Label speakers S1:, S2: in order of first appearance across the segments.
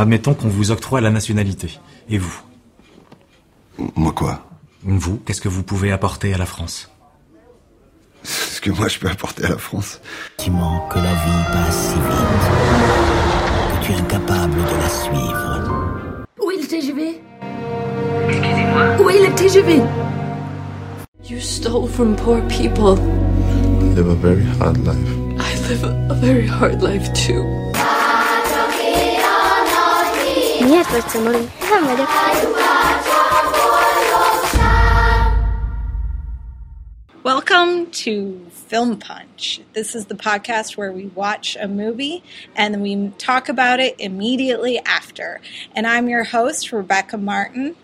S1: Alors admettons qu'on vous octroie la nationalité. Et vous
S2: Moi quoi
S1: Vous, qu'est-ce que vous pouvez apporter à la France
S2: Ce que moi je peux apporter à la France
S3: Sentiment que la vie passe si vite que tu es incapable de la suivre.
S4: Où est le TGV Excusez-moi Où est le TGV
S5: You stole from poor people.
S2: I live a very hard life.
S5: I live a very hard life too.
S6: Miért vagy szomorú? Nem vagyok.
S7: Welcome to Film Punch. This is the podcast where we watch a movie and we talk about it immediately after. And I'm your host, Rebecca Martin.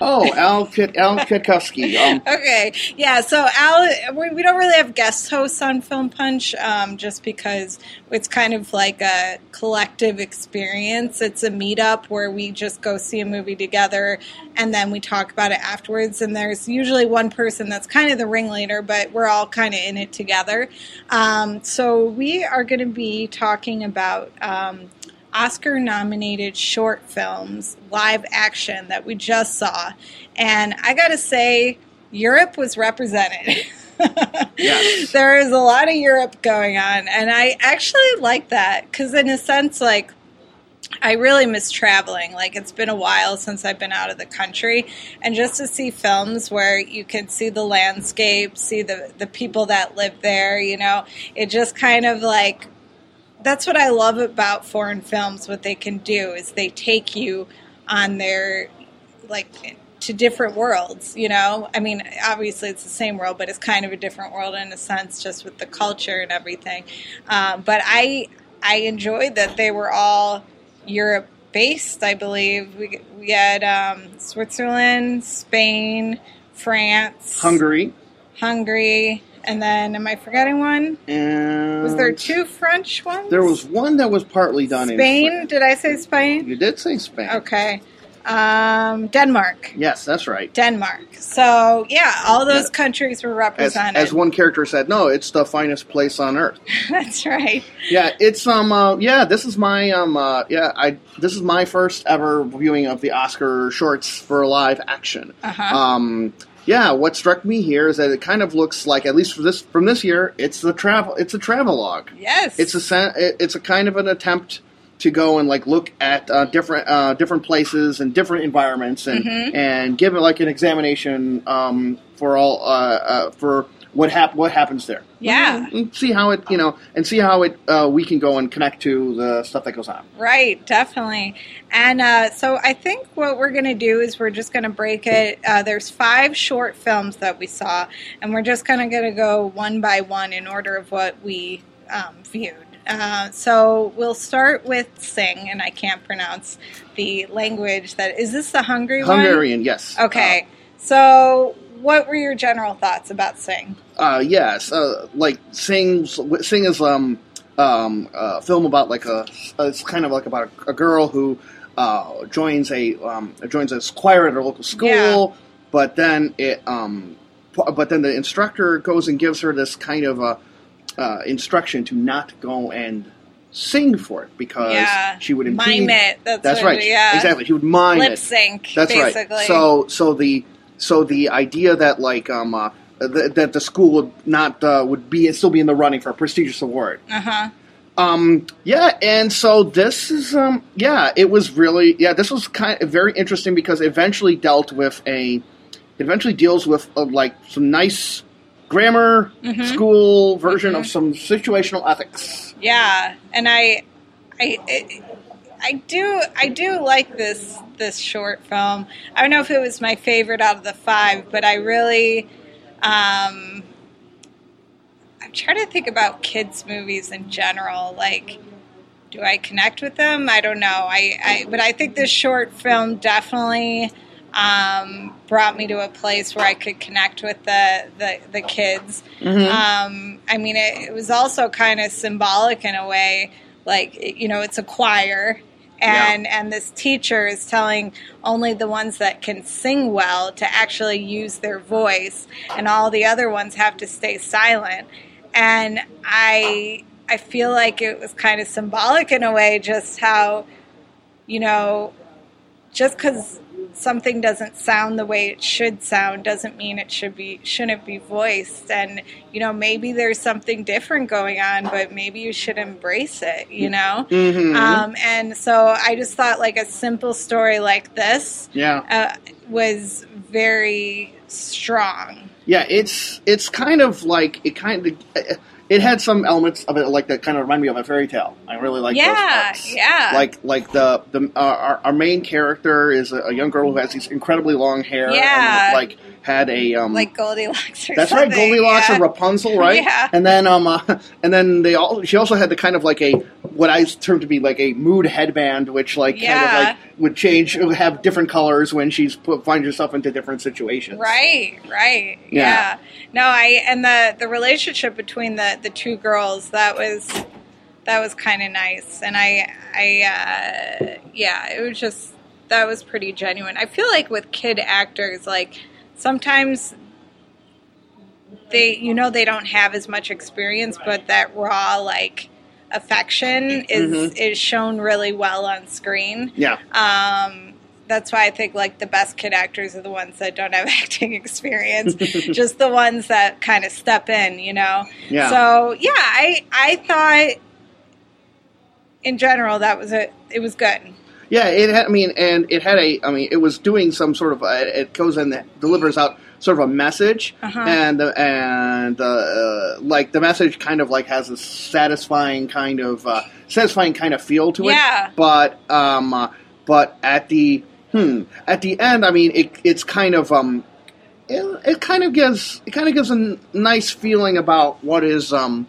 S8: Oh, Al Kit Al Kitkowski. Um,
S7: Okay, yeah. So Al, we, we don't really have guest hosts on Film Punch, um, just because it's kind of like a collective experience. It's a meetup where we just go see a movie together, and then we talk about it afterwards. And there's usually one person that's kind of the ringleader, but we're all kind of in it together. Um, so we are going to be talking about. Oscar nominated short films, live action that we just saw. And I got to say, Europe was represented.
S8: Yes.
S7: there is a lot of Europe going on. And I actually like that because, in a sense, like, I really miss traveling. Like it's been a while since I've been out of the country, and just to see films where you can see the landscape, see the the people that live there, you know, it just kind of like that's what I love about foreign films. What they can do is they take you on their like to different worlds. You know, I mean, obviously it's the same world, but it's kind of a different world in a sense, just with the culture and everything. Um, but I I enjoyed that they were all Europe based. I believe we we had um, Switzerland, Spain, France,
S8: Hungary
S7: Hungary, and then am I forgetting one?
S8: and
S7: Was there two French ones?
S8: There was one that was partly done in
S7: Spain. Did I say Spain?
S8: You did say Spain.
S7: Okay. Um, Denmark.
S8: Yes, that's right.
S7: Denmark. So yeah, all those
S8: Yeah.
S7: countries were
S8: As,
S7: represented.
S8: as one character said, no, it's the finest place on earth.
S7: That's right.
S8: Yeah, it's um, uh, yeah, this is my um, uh, yeah, I this is my first ever viewing of the Oscar shorts for live action.
S7: Uh-huh.
S8: Um, yeah, what struck me here is that it kind of looks like, at least for this from this year, it's the travel, it's a travelogue.
S7: Yes.
S8: It's a it's a kind of an attempt to go and like look at uh, different uh, different places and different environments and
S7: Mm-hmm.
S8: and give it like an examination um, for all uh, uh, for what hap- what happens there.
S7: Yeah.
S8: and see how it you know and see how it uh, we can go and connect to the stuff that goes on.
S7: Right, definitely. And uh, so I think what we're going to do is we're just going to break it. Uh, there's five short films that we saw, and we're just kind of going to go one by one in order of what we um, viewed. Uh, so we'll start with Sing, and I can't pronounce the language that is this the Hungary one?
S8: Hungarian, yes.
S7: Okay. So what were your general thoughts about Sing?
S8: Uh, yes, uh, like Sing. Sing is um um a film about like a it's kind of like about a, a girl who uh, joins a um, joins a choir at her local school,
S7: Yeah.
S8: but then it um but then the instructor goes and gives her this kind of a uh, instruction to not go and sing for it because
S7: Yeah.
S8: she would
S7: Mime it. That's
S8: That's right.
S7: yeah.
S8: Exactly. She would mime
S7: Lip
S8: it.
S7: sync,
S8: That's
S7: basically.
S8: right. So so the so the idea that like um uh, th- that the school would not uh, would be still be in the running for a prestigious award.
S7: Uh huh.
S8: Um yeah, and so this is um yeah, it was really yeah, this was kind of very interesting because it eventually dealt with a it eventually deals with uh, like some nice grammar
S7: Mm-hmm.
S8: school version of some situational ethics.
S7: Yeah, and I, I, I do, I do like this this short film. I don't know if it was my favorite out of the five, but I really, um, I'm trying to think about kids movies in general. Like, do I connect with them? I don't know. I, I but I think this short film definitely um, brought me to a place where I could connect with the the, the kids. Um, I mean, it, it was also kind of symbolic in a way. Like you know, it's a choir. And and this teacher is telling only the ones that can sing well to actually use their voice, and all the other ones have to stay silent. And I I feel like it was kind of symbolic in a way, just how you know, just because something doesn't sound the way it should sound doesn't mean it should be shouldn't be voiced and you know maybe there's something different going on but maybe you should embrace it you know
S8: Mhm.
S7: um, and so i just thought like a simple story like this
S8: Yeah.
S7: uh, was very strong
S8: Yeah, it's it's kind of like it kind of it had some elements of it like that kind of remind me of a fairy tale. I really like those
S7: Yeah,
S8: parts.
S7: yeah.
S8: Like like the the uh, our, our main character is a, a young girl who has these incredibly long hair.
S7: Yeah.
S8: and, like had a um.
S7: like goldilocks or
S8: that's right, Goldilocks
S7: yeah.
S8: and Rapunzel, right?
S7: Yeah.
S8: And then um, uh, and then they all. She also had the kind of like a what I term to be like a mood headband, which like kind of like would change, would have different colors when she's put finds herself into different situations.
S7: Right, right.
S8: Yeah.
S7: Yeah. No, I and the the relationship between the the two girls that was that was kind of nice, and I I uh, yeah, it was just that was pretty genuine. I feel like with kid actors, like sometimes they you know they don't have as much experience, but that raw like affection is
S8: Mhm.
S7: is shown really well on screen.
S8: Yeah.
S7: Um, that's why I think like the best kid actors are the ones that don't have acting experience, just the ones that kind of step in, you know.
S8: Yeah.
S7: So yeah, I I thought in general that was a it was good.
S8: Yeah, it had. I mean, and it had a. I mean, it was doing some sort of. Uh, it goes and delivers out sort of a message,
S7: Uh-huh.
S8: and and uh, like the message kind of like has a satisfying kind of uh, satisfying kind of feel to it.
S7: Yeah.
S8: But um, uh, but at the hmm at the end, I mean, it it's kind of um. It, it kind of gives it kind of gives a n- nice feeling about what is um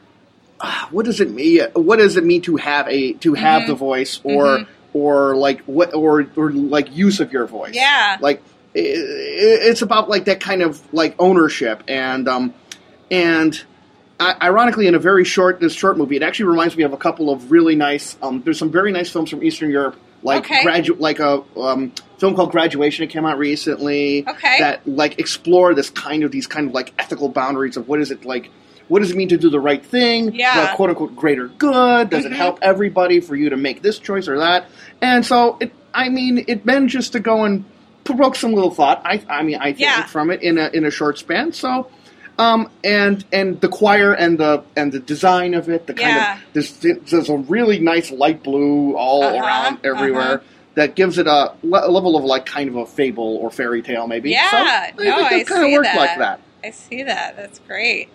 S8: what does it mean what does it mean to have a to have
S7: Mhm.
S8: the voice or
S7: Mhm.
S8: or like what or or like use of your voice
S7: Yeah.
S8: like it's about like that kind of like ownership and um and I, ironically in a very short this short movie it actually reminds me of a couple of really nice um there's some very nice films from eastern europe like
S7: Okay.
S8: gradu- like a um, film called graduation it came out recently
S7: Okay.
S8: that like explore this kind of these kind of like ethical boundaries of what is it like what does it mean to do the right thing
S7: Yeah.
S8: the quote unquote greater good does it
S7: Mhm.
S8: help everybody for you to make this choice or that and so it i mean it just to go and provoke some little thought i i mean i think
S7: Yeah.
S8: from it in a in a short span so um and and the choir and the and the design of it the kind
S7: Yeah.
S8: of there's there's a really nice light blue all
S7: Uh-huh,
S8: around everywhere
S7: uh-huh.
S8: that gives it a, le- a level of like kind of a fable or fairy tale maybe
S7: Yeah,
S8: so I
S7: no,
S8: think
S7: I
S8: kind of like that
S7: I see that. That's great.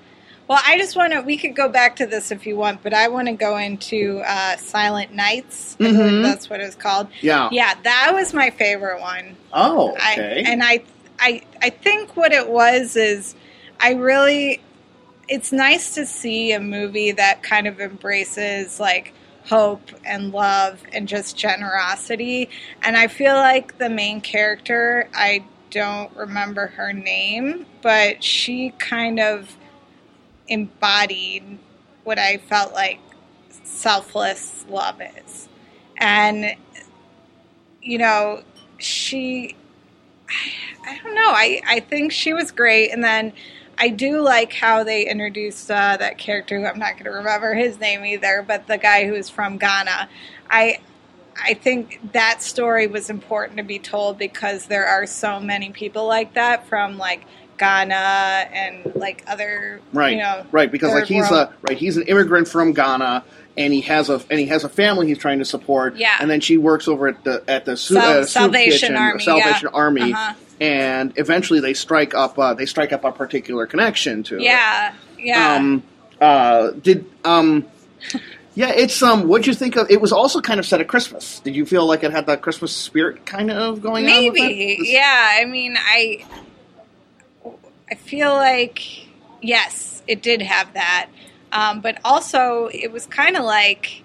S7: Well, I just want to. We could go back to this if you want, but I want to go into uh, Silent Nights.
S8: Mhm.
S7: that's what it's called.
S8: yeah
S7: Yeah, that was my favorite one.
S8: oh okay
S7: I, and I, I, I think what it was is, I really, it's nice to see a movie that kind of embraces like hope and love and just generosity. And I feel like the main character, I don't remember her name, but she kind of embodied what I felt like selfless love is. And, you know, she, I, I don't know, I, I think she was great. And then I do like how they introduced uh, that character I'm not going to remember his name either, but the guy who's from Ghana. I, I think that story was important to be told because there are so many people like that from like Ghana and like other
S8: right
S7: you know
S8: right because like he's
S7: world-
S8: a right he's an immigrant from Ghana and he has a and he has a family he's trying to support
S7: Yeah.
S8: and then she works over at the at the
S7: Sal-
S8: uh,
S7: Salvation
S8: kitchen,
S7: Army,
S8: Salvation
S7: yeah.
S8: Army
S7: Uh-huh.
S8: and eventually they strike up uh, they strike up a particular connection to it.
S7: yeah yeah
S8: Um, uh, did um, yeah, it's um. What'd you think of? It was also kind of set at Christmas. Did you feel like it had that Christmas spirit kind of going on?
S7: Maybe, yeah. I mean, I I feel like yes, it did have that, um, but also it was kind of like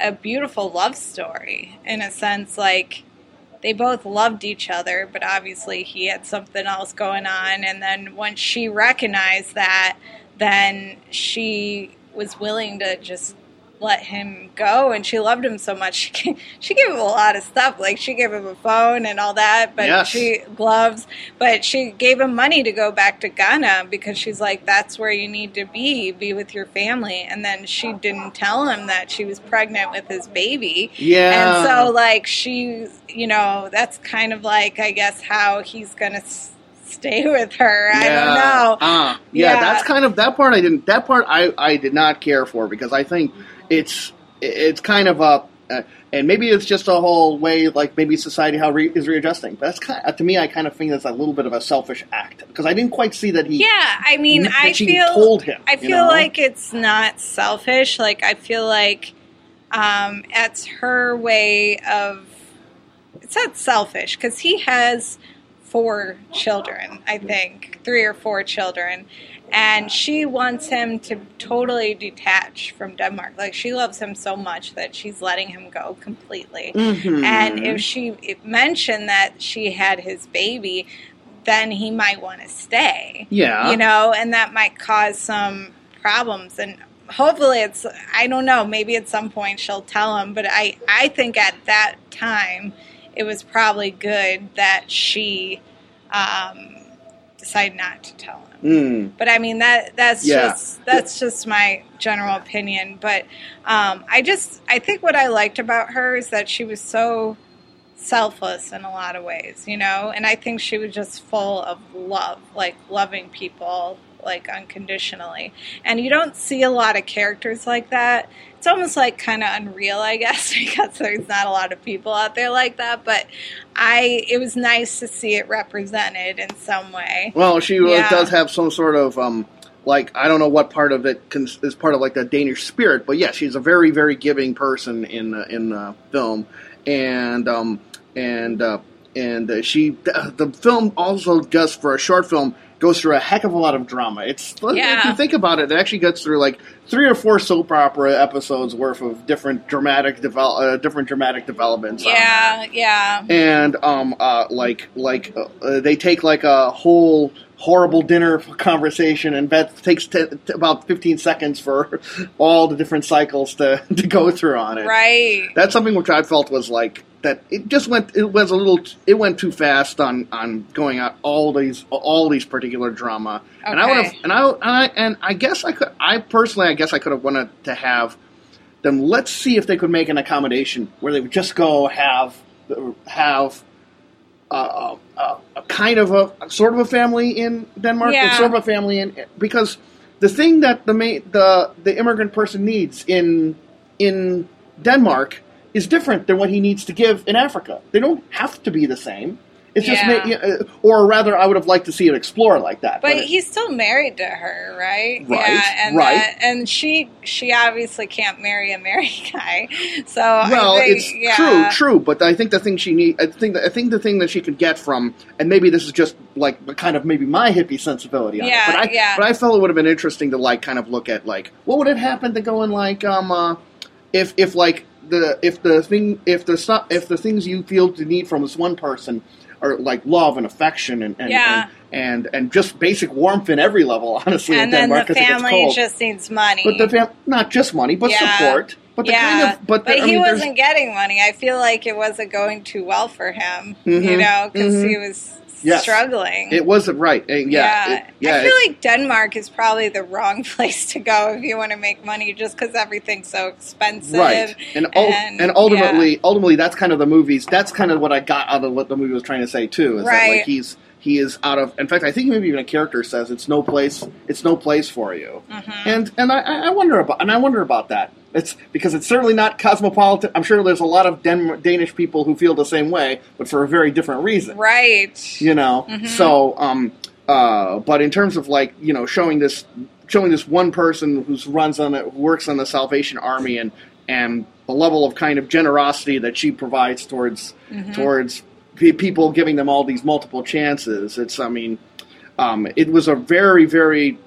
S7: a beautiful love story in a sense. Like they both loved each other, but obviously he had something else going on. And then once she recognized that, then she was willing to just let him go and she loved him so much she gave, she gave him a lot of stuff like she gave him a phone and all that but
S8: Yes.
S7: she gloves but she gave him money to go back to Ghana because she's like that's where you need to be be with your family and then she didn't tell him that she was pregnant with his baby
S8: Yeah.
S7: and so like she you know that's kind of like I guess how he's gonna s- stay with her I don't know
S8: Ah, yeah,
S7: Yeah.
S8: that's kind of that part. I didn't. That part I I did not care for because I think it's it's kind of a. Uh, and maybe it's just a whole way, like maybe society how re- is readjusting. But that's kind of, to me, I kind of think that's a little bit of a selfish act because I didn't quite see that he.
S7: Yeah, I mean, I feel
S8: told him,
S7: I
S8: you
S7: feel
S8: know?
S7: like it's not selfish. Like I feel like um, it's her way of. It's not selfish because he has four children. I think three or four children, and she wants him to totally detach from Denmark. Like she loves him so much that she's letting him go completely.
S8: Mhm.
S7: And if she mentioned that she had his baby, then he might want to stay.
S8: Yeah.
S7: You know, and that might cause some problems. And hopefully it's, I don't know, maybe at some point she'll tell him. But I, I think at that time, it was probably good that she um, decided not to tell him.
S8: Mm.
S7: But I mean that that's
S8: Yeah.
S7: just that's just my general opinion. But um, I just I think what I liked about her is that she was so selfless in a lot of ways, you know. And I think she was just full of love, like loving people like unconditionally. And you don't see a lot of characters like that. It's almost like kind of unreal, I guess, because there's not a lot of people out there like that. But I, it was nice to see it represented in some way.
S8: Well, she uh,
S7: Yeah.
S8: does have some sort of um, like I don't know what part of it is part of like the Danish spirit, but yeah, she's a very very giving person in uh, in the film, and um, and uh, and uh, she the film also just for a short film goes through a heck of a lot of drama. It's if you think about it, it actually gets through like three or four soap opera episodes worth of different dramatic develop uh, different dramatic developments.
S7: Yeah, yeah.
S8: and um uh like like uh, they take like a whole horrible dinner conversation and that takes t- t- about 15 seconds for all the different cycles to, to go through on it
S7: Right.
S8: that's something which i felt was like that it just went it was a little it went too fast on on going out all these all these particular drama and i would have
S7: Okay.
S8: and i and i and i guess i could i personally i guess i could have wanted to have them let's see if they could make an accommodation where they would just go have have uh, uh, a kind of a sort of a family in Denmark,
S7: Yeah.
S8: and sort of a family in because the thing that the ma- the the immigrant person needs in in Denmark is different than what he needs to give in Africa. They don't have to be the same. It's just,
S7: Yeah.
S8: ma- uh, or rather, I would have liked to see it explore like that.
S7: But
S8: it-
S7: he's still married to her, right?
S8: Right,
S7: Yeah, and
S8: right.
S7: that- and she she obviously can't marry a married guy. So
S8: well,
S7: I think,
S8: it's
S7: yeah.
S8: true, true. But I think the thing she need, I think, I think the thing that she could get from, and maybe this is just like kind of maybe my hippie sensibility on
S7: Yeah,
S8: it. But I,
S7: yeah.
S8: but I felt it would have been interesting to like kind of look at like what would have happened to go in like um uh, if if like the if the thing if the if the things you feel to need from this one person are like love and affection and and,
S7: Yeah.
S8: and, and and just basic warmth in every level, honestly. in
S7: And then
S8: Denmark,
S7: the
S8: 'cause it gets
S7: family just needs money.
S8: But the fam- not just money, but
S7: Yeah.
S8: support. But the
S7: yeah,
S8: kind of but, the, I
S7: he
S8: mean,
S7: wasn't getting money. I feel like it wasn't going too well for him.
S8: Mhm,
S7: You know, because
S8: mhm.
S7: he was
S8: Yes.
S7: struggling.
S8: It wasn't right. Uh, Yeah, it- yeah.
S7: I feel
S8: it-
S7: like Denmark is probably the wrong place to go if you want to make money, just because everything's so expensive.
S8: right, and
S7: and,
S8: and, ultimately, ultimately, that's kind of the movies. That's kind of what I got out of what the movie was trying to say too. Is that
S7: Right.
S8: like he's he is out of. In fact, I think maybe even a character says it's no place. It's no place for you.
S7: Mm-hmm.
S8: And and I, I wonder about and I wonder about that. It's because it's certainly not cosmopolitan. I'm sure there's a lot of Den- Danish people who feel the same way, but for a very different reason.
S7: right.
S8: you know
S7: Mm-hmm.
S8: so um uh but in terms of like you know showing this showing this one person who's runs on it who works on the salvation army and and the level of kind of generosity that she provides towards
S7: Mm-hmm.
S8: towards pe- people giving them all these multiple chances it's i mean um it was a very very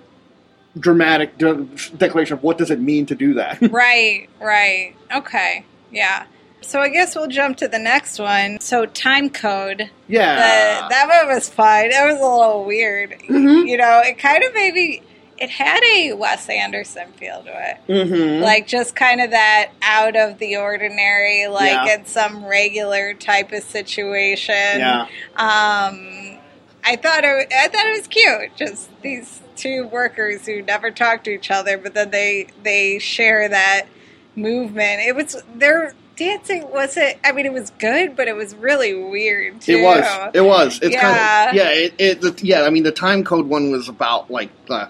S8: dramatic de- declaration of what does it mean to do that
S7: Right, right. Okay. Yeah. So I guess we'll jump to the next one. So time code.
S8: yeah
S7: The, that one was fun. It was a little weird.
S8: Mm-hmm.
S7: You know, it kind of maybe it had a Wes Anderson feel to it.
S8: Mm-hmm.
S7: Like just kind of that out of the ordinary, like
S8: Yeah.
S7: in some regular type of situation.
S8: Yeah.
S7: Um, I thought it, I thought it was cute. Just these two workers who never talk to each other, but then they they share that movement. It was their dancing was it? I mean, it was good, but it was really weird too.
S8: It was. It was. It's
S7: Yeah.
S8: kind of yeah. It, it the, yeah. I mean, the time code one was about like the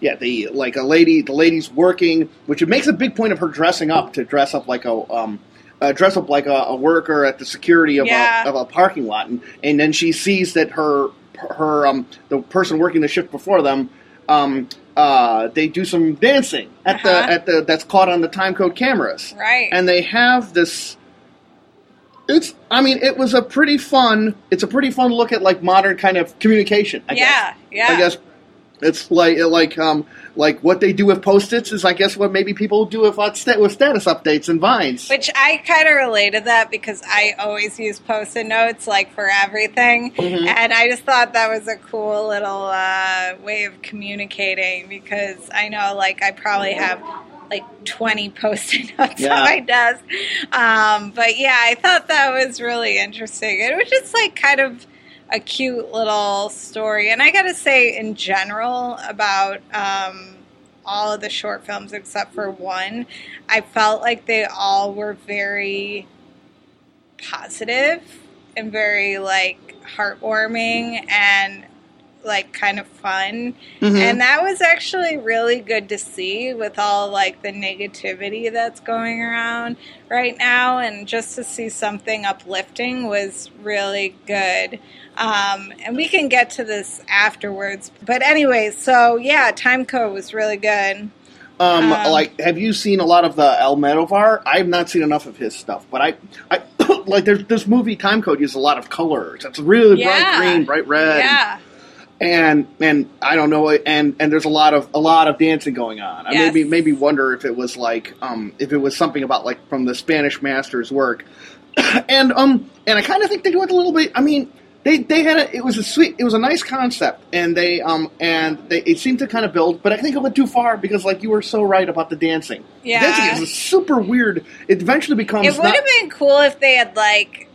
S8: yeah the like a lady. The lady's working, which it makes a big point of her dressing up to dress up like a um. Uh, dress up like a, a worker at the security of,
S7: Yeah.
S8: a, of a parking lot, and, and then she sees that her her um the person working the shift before them um uh they do some dancing at the
S7: Uh-huh.
S8: at the that's caught on the time code cameras,
S7: Right.
S8: and they have this it's i mean it was a pretty fun it's a pretty fun look at like modern kind of communication I
S7: Yeah,
S8: guess.
S7: yeah.
S8: i guess it's like like um like what they do with post-its is i guess what maybe people do with uh, with status updates and vines
S7: Which I kind of related that because I always use post-it notes like for everything,
S8: Mhm.
S7: and I just thought that was a cool little uh, way of communicating because I know like I probably have like 20 post-it notes
S8: Yeah.
S7: on my desk. Um, but yeah, I thought that was really interesting. It was just like kind of a cute little story, and I got to say, in general, about. Um, all of the short films except for one, I felt like they all were very positive and very like heartwarming and like kind of fun.
S8: Mhm.
S7: And that was actually really good to see with all like the negativity that's going around right now and just to see something uplifting was really good. Um, and we can get to this afterwards. But anyway, so yeah, Time Code was really good.
S8: um,
S7: um,
S8: like have you seen a lot of the almodovar i have not seen enough of his stuff but i i like there's this movie time code uses a lot of colors it's really
S7: Yeah.
S8: bright green bright red
S7: Yeah.
S8: and and I don't know, and and there's a lot of a lot of dancing going on. I
S7: Yes.
S8: maybe maybe wonder if it was like um if it was something about like from the Spanish master's work, and um and I kind of think they went a little bit. I mean. They, they had a, it was a sweet it was a nice concept and they um and they it seemed to kind of build but I think it went too far because like you were so right about the dancing
S7: Yeah.
S8: the dancing is super weird it eventually becomes
S7: It would
S8: not,
S7: have been cool if they had like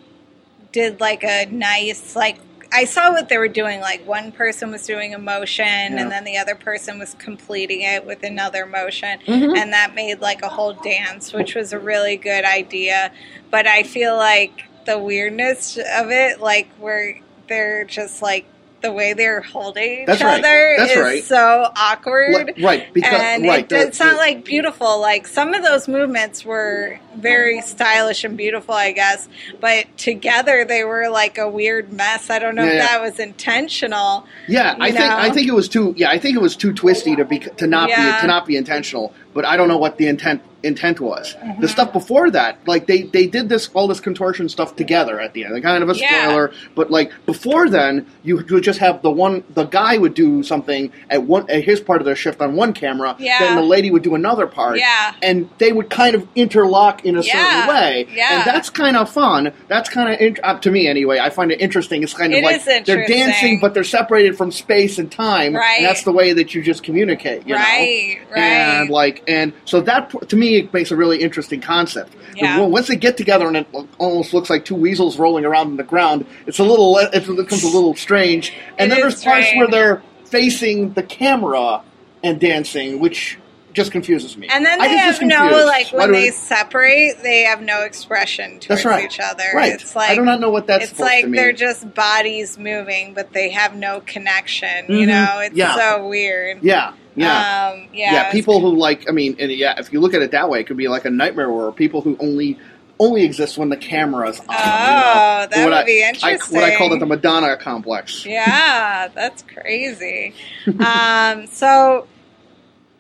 S7: did like a nice like I saw what they were doing. Like one person was doing a motion,
S8: Yeah.
S7: and then the other person was completing it with another motion,
S8: Mhm.
S7: and that made like a whole dance, which was a really good idea. But I feel like the weirdness of it, like where they're just like the way they're holding each
S8: right.
S7: other,
S8: That's
S7: is
S8: right.
S7: so awkward.
S8: Right because
S7: and
S8: right
S7: it,
S8: the-
S7: it's not like beautiful. Like some of those movements were very stylish and beautiful, I guess, but together they were like a weird mess. I don't know
S8: Yeah,
S7: if
S8: yeah.
S7: that was intentional.
S8: Yeah, I
S7: you
S8: think? I think it was too. Yeah, I think it was too twisty to be to not
S7: Yeah.
S8: be to not be intentional. But I don't know what the intent intent was.
S7: Mm-hmm.
S8: The stuff before that, like they they did this all this contortion stuff together at the end. Kind of a
S7: Yeah.
S8: spoiler, but like before then, you would just have the one the guy would do something at one at his part of their shift on one camera,
S7: Yeah.
S8: then the lady would do another part,
S7: Yeah.
S8: and they would kind of interlock in a
S7: Yeah.
S8: certain way,
S7: Yeah.
S8: and that's kind of fun. That's kind of int- uh, to me anyway. I find it interesting. It's kind of
S7: It
S8: like they're dancing, but they're separated from space and time.
S7: Right.
S8: And that's the way that you just communicate. You
S7: Right,
S8: know?
S7: right.
S8: And like, and so that to me it makes a really interesting concept.
S7: Yeah.
S8: once they get together and it almost looks like two weasels rolling around in the ground, it's a little. It becomes a little strange. And
S7: It
S8: then there's parts where they're facing the camera and dancing, which just confuses me.
S7: And then
S8: I
S7: they have no like when they
S8: I-
S7: separate, they have no expression towards
S8: right.
S7: each other.
S8: Right.
S7: It's like
S8: I do not know what that's
S7: it's
S8: supposed
S7: like
S8: to mean.
S7: they're just bodies moving, but they have no connection.
S8: Mhm.
S7: You know, it's
S8: Yeah.
S7: so weird.
S8: yeah. Yeah.
S7: Um, yeah.
S8: yeah, people who like I mean, and yeah, if you look at it that way, it could be like a nightmare world. People who only only exist when the camera's on.
S7: Oh,
S8: you know?
S7: that
S8: What
S7: would
S8: I-
S7: be
S8: I,
S7: interesting.
S8: what I call it the Madonna complex.
S7: Yeah, that's crazy. um, so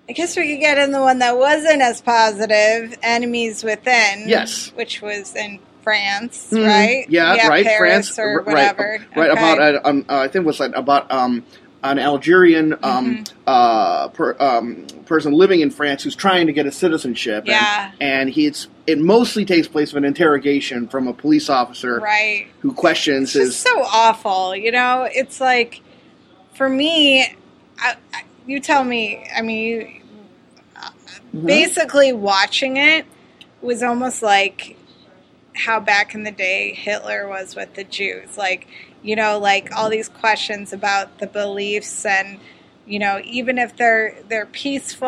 S7: I guess we could get in the one that wasn't as positive, Enemies Within.
S8: Yes.
S7: Which was in France,
S8: Mhm.
S7: right?
S8: Yeah, right.
S7: Paris
S8: France,
S7: or whatever.
S8: Right, right
S7: Okay.
S8: about uh, um, uh, I think it was like about um, an Algerian um,
S7: Mm-hmm.
S8: uh, per, um, person living in France who's trying to get a citizenship.
S7: Yeah.
S8: and, and he's it mostly takes place of an interrogation from a police officer
S7: Right.
S8: who questions
S7: It's
S8: his
S7: so awful, you know? It's like, for me, I, I, you tell me. I mean, you, basically watching it was almost like how back in the day Hitler was with the Jews. Like, you know, like all these questions about the beliefs and you know, even if they're they're peaceful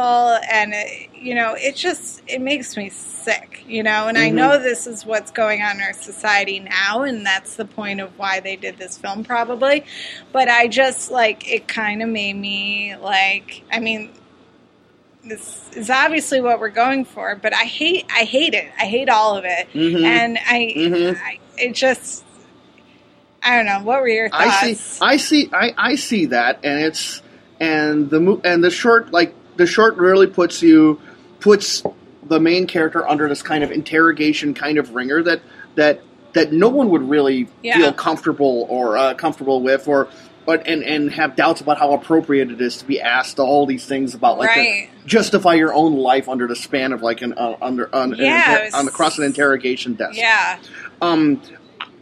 S7: and it, you know, it just it makes me sick, you know. And I know this is what's going on in our society now and that's the point of why they did this film probably. But I just like it kind of made me like I mean, this is obviously what we're going for, but I hate I hate it. I hate all of it.
S8: Mhm.
S7: And I,
S8: Mhm.
S7: I it just I don't know. What were your thoughts?
S8: I see, I see, I, I see that, and it's and the and the short like the short really puts you puts the main character under this kind of interrogation kind of ringer that that that no one would really
S7: Yeah.
S8: feel comfortable or uh, comfortable with or. But and, and have doubts about how appropriate it is to be asked all these things about like to
S7: Right.
S8: justify your own life under the span of like an uh, under on, an
S7: Yeah,
S8: inter-
S7: was-
S8: on the cross an interrogation desk
S7: Yeah.
S8: um,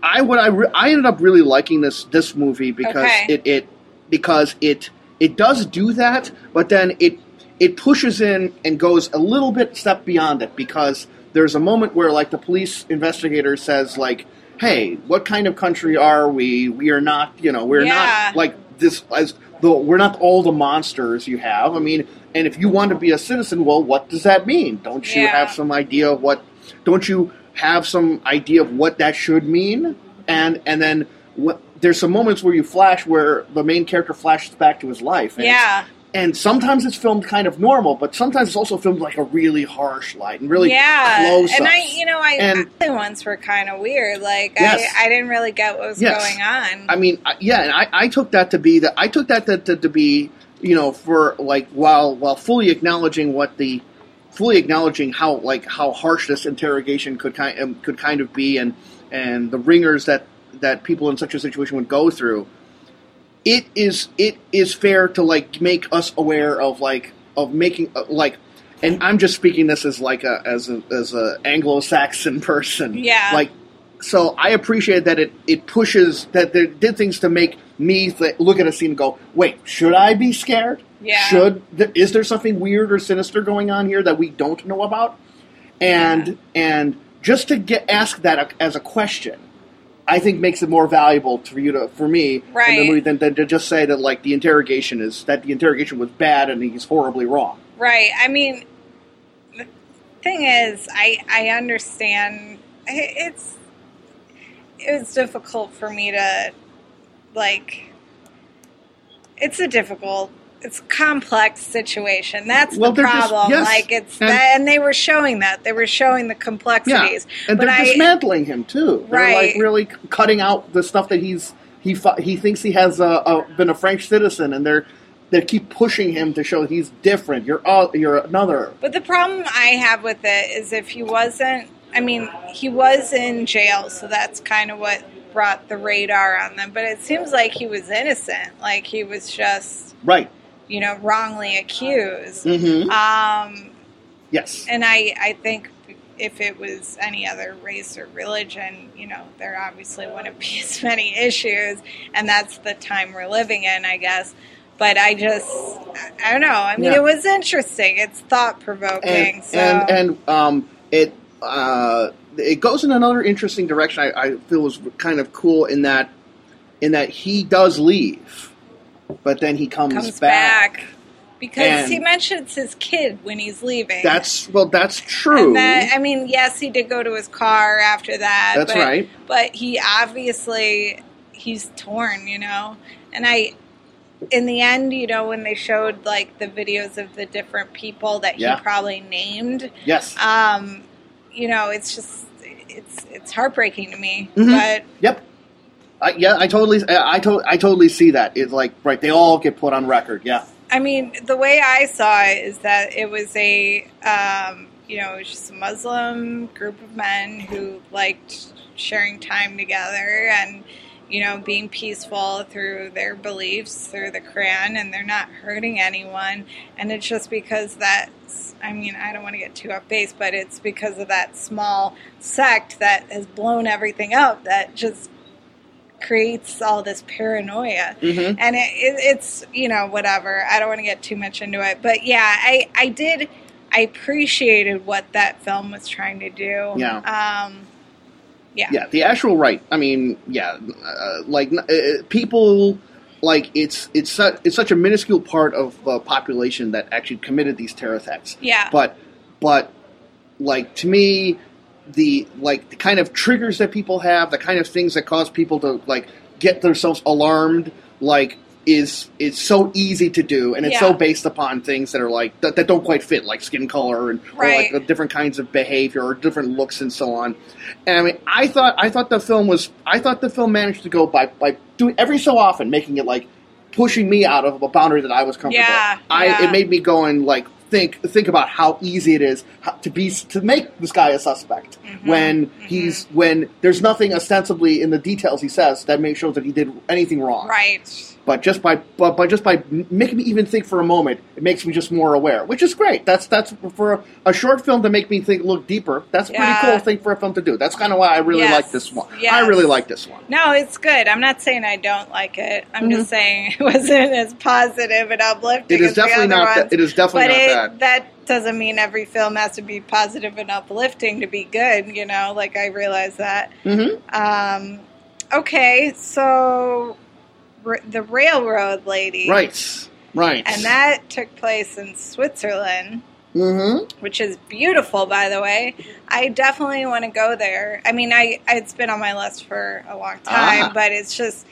S8: I what I re- I ended up really liking this this movie because
S7: Okay.
S8: it it because it it does do that, but then it it pushes in and goes a little bit step beyond it because there's a moment where like the police investigator says like, "Hey, what kind of country are we? We are not, you know, we're
S7: Yeah.
S8: not like this as the we're not all the monsters you have. I mean, and if you want to be a citizen, well, what does that mean? Don't you
S7: Yeah.
S8: have some idea of what? Don't you have some idea of what that should mean? And and then what? There's some moments where you flash where the main character flashes back to his life. And
S7: Yeah.
S8: and sometimes it's filmed kind of normal, but sometimes it's also filmed like a really harsh light and really
S7: yeah.
S8: close
S7: and I, you know, I
S8: And-
S7: the ones were kind of weird. Like
S8: Yes.
S7: I, I didn't really get what was
S8: Yes.
S7: going on.
S8: I mean, I- yeah, and I, I took that to be that I took that to, to, to be you know for like while while fully acknowledging what the fully acknowledging how like how harsh this interrogation could kind um, could kind of be and and the ringers that that people in such a situation would go through. It is it is fair to like make us aware of like of making uh, like. And I'm just speaking this as like a as a as a Anglo-Saxon person.
S7: Yeah.
S8: Like so I appreciate that it, it pushes that they did things to make me th- look at a scene and go, wait, should I be scared?
S7: Yeah.
S8: Should th- is there something weird or sinister going on here that we don't know about? And and just to get ask that as a question, I think makes it more valuable for you to for me in the movie than, than to just say that like the interrogation is that the interrogation was bad and he's horribly wrong.
S7: Right. I mean, the thing is, I I understand. It's it was difficult for me to like. It's a difficult. It's a complex situation. That's
S8: Well,
S7: the
S8: they're just-
S7: problem.
S8: yes.
S7: Like it's
S8: And-
S7: that, and they were showing that they were showing the complexities Yeah,
S8: and
S7: but
S8: they're
S7: I,
S8: dismantling him too. They're
S7: Right.
S8: like really cutting out the stuff that he's he he thinks he has uh, uh, been a French citizen, and they're they keep pushing him to show he's different. You're all, you're another.
S7: But the problem I have with it is if he wasn't, I mean, he was in jail, so that's kind of what brought the radar on them. But it seems like he was innocent, like he was just,
S8: Right.
S7: you know, wrongly accused.
S8: Mm-hmm.
S7: Um,
S8: Yes.
S7: and I, I think if it was any other race or religion, you know, there obviously wouldn't be as many issues, and that's the time we're living in, I guess. But I just, I- don't know. I mean,
S8: Yeah.
S7: it was interesting. It's thought provoking.
S8: and
S7: So
S8: and, and um, it uh, it goes in another interesting direction. I, I feel was kind of cool in that in that he does leave, but then he comes,
S7: comes
S8: back.
S7: back, because
S8: And-
S7: he mentions his kid when he's leaving.
S8: That's well, that's true.
S7: And that, I mean, yes, he did go to his car after that.
S8: That's
S7: but,
S8: right.
S7: But he obviously he's torn, you know. And I, in the end, you know, when they showed like the videos of the different people that
S8: Yeah.
S7: he probably named,
S8: yes.
S7: um, you know, it's just it's it's heartbreaking to me.
S8: Mhm.
S7: But
S8: Yep. I, yeah, I totally, I, I, to, I totally see that. It's like right, they all get put on record. Yeah.
S7: I mean, the way I saw it is that it was a, um, you know, it was just a Muslim group of men who liked sharing time together and, you know, being peaceful through their beliefs, through the Quran, and they're not hurting anyone. And it's just because that, I mean, I don't want to get too off base, but it's because of that small sect that has blown everything up that just creates all this paranoia
S8: Mhm.
S7: and it, it, it's you know whatever i don't want to get too much into it but yeah i i did i appreciated what that film was trying to do
S8: Yeah.
S7: um yeah
S8: Yeah, the actual right. I mean, yeah, uh, like uh, people, like it's it's su- it's such a minuscule part of the population that actually committed these terror attacks.
S7: Yeah.
S8: But but like to me, the like the kind of triggers that people have, the kind of things that cause people to like get themselves alarmed, like is is so easy to do, and it's so based upon things that are like that, that don't quite fit, like skin color and or
S7: Right.
S8: like different kinds of behavior or different looks and so on. And I mean, I thought I thought the film was I thought the film managed to go by by doing every so often making it like pushing me out of a boundary that I was comfortable.
S7: Yeah,
S8: I
S7: yeah.
S8: it made me go and like think think about how easy it is to be to make this guy a suspect
S7: Mm-hmm.
S8: when he's when there's nothing ostensibly in the details he says that makes sure that he did anything wrong.
S7: right
S8: But just by but, but just by making me even think for a moment, it makes me just more aware, which is great. That's that's for a, a short film to make me think look deeper. That's a pretty
S7: Yeah.
S8: cool thing for a film to do. That's kind of why I really
S7: Yes.
S8: like this one. I really like this one.
S7: No, it's good. I'm not saying I don't like it. I'm
S8: Mhm.
S7: just saying it wasn't as positive and uplifting.
S8: It is definitely not.
S7: ones.
S8: That, it is definitely
S7: but
S8: not
S7: it,
S8: that.
S7: that doesn't mean every film has to be positive and uplifting to be good. You know, like I realize that.
S8: hmm
S7: Um, okay, so r- the railroad lady,
S8: Right. Right.
S7: And that took place in Switzerland
S8: hmm
S7: which is beautiful by the way i definitely want to go there i mean i it's been on my list for a long time
S8: Ah.
S7: but it's just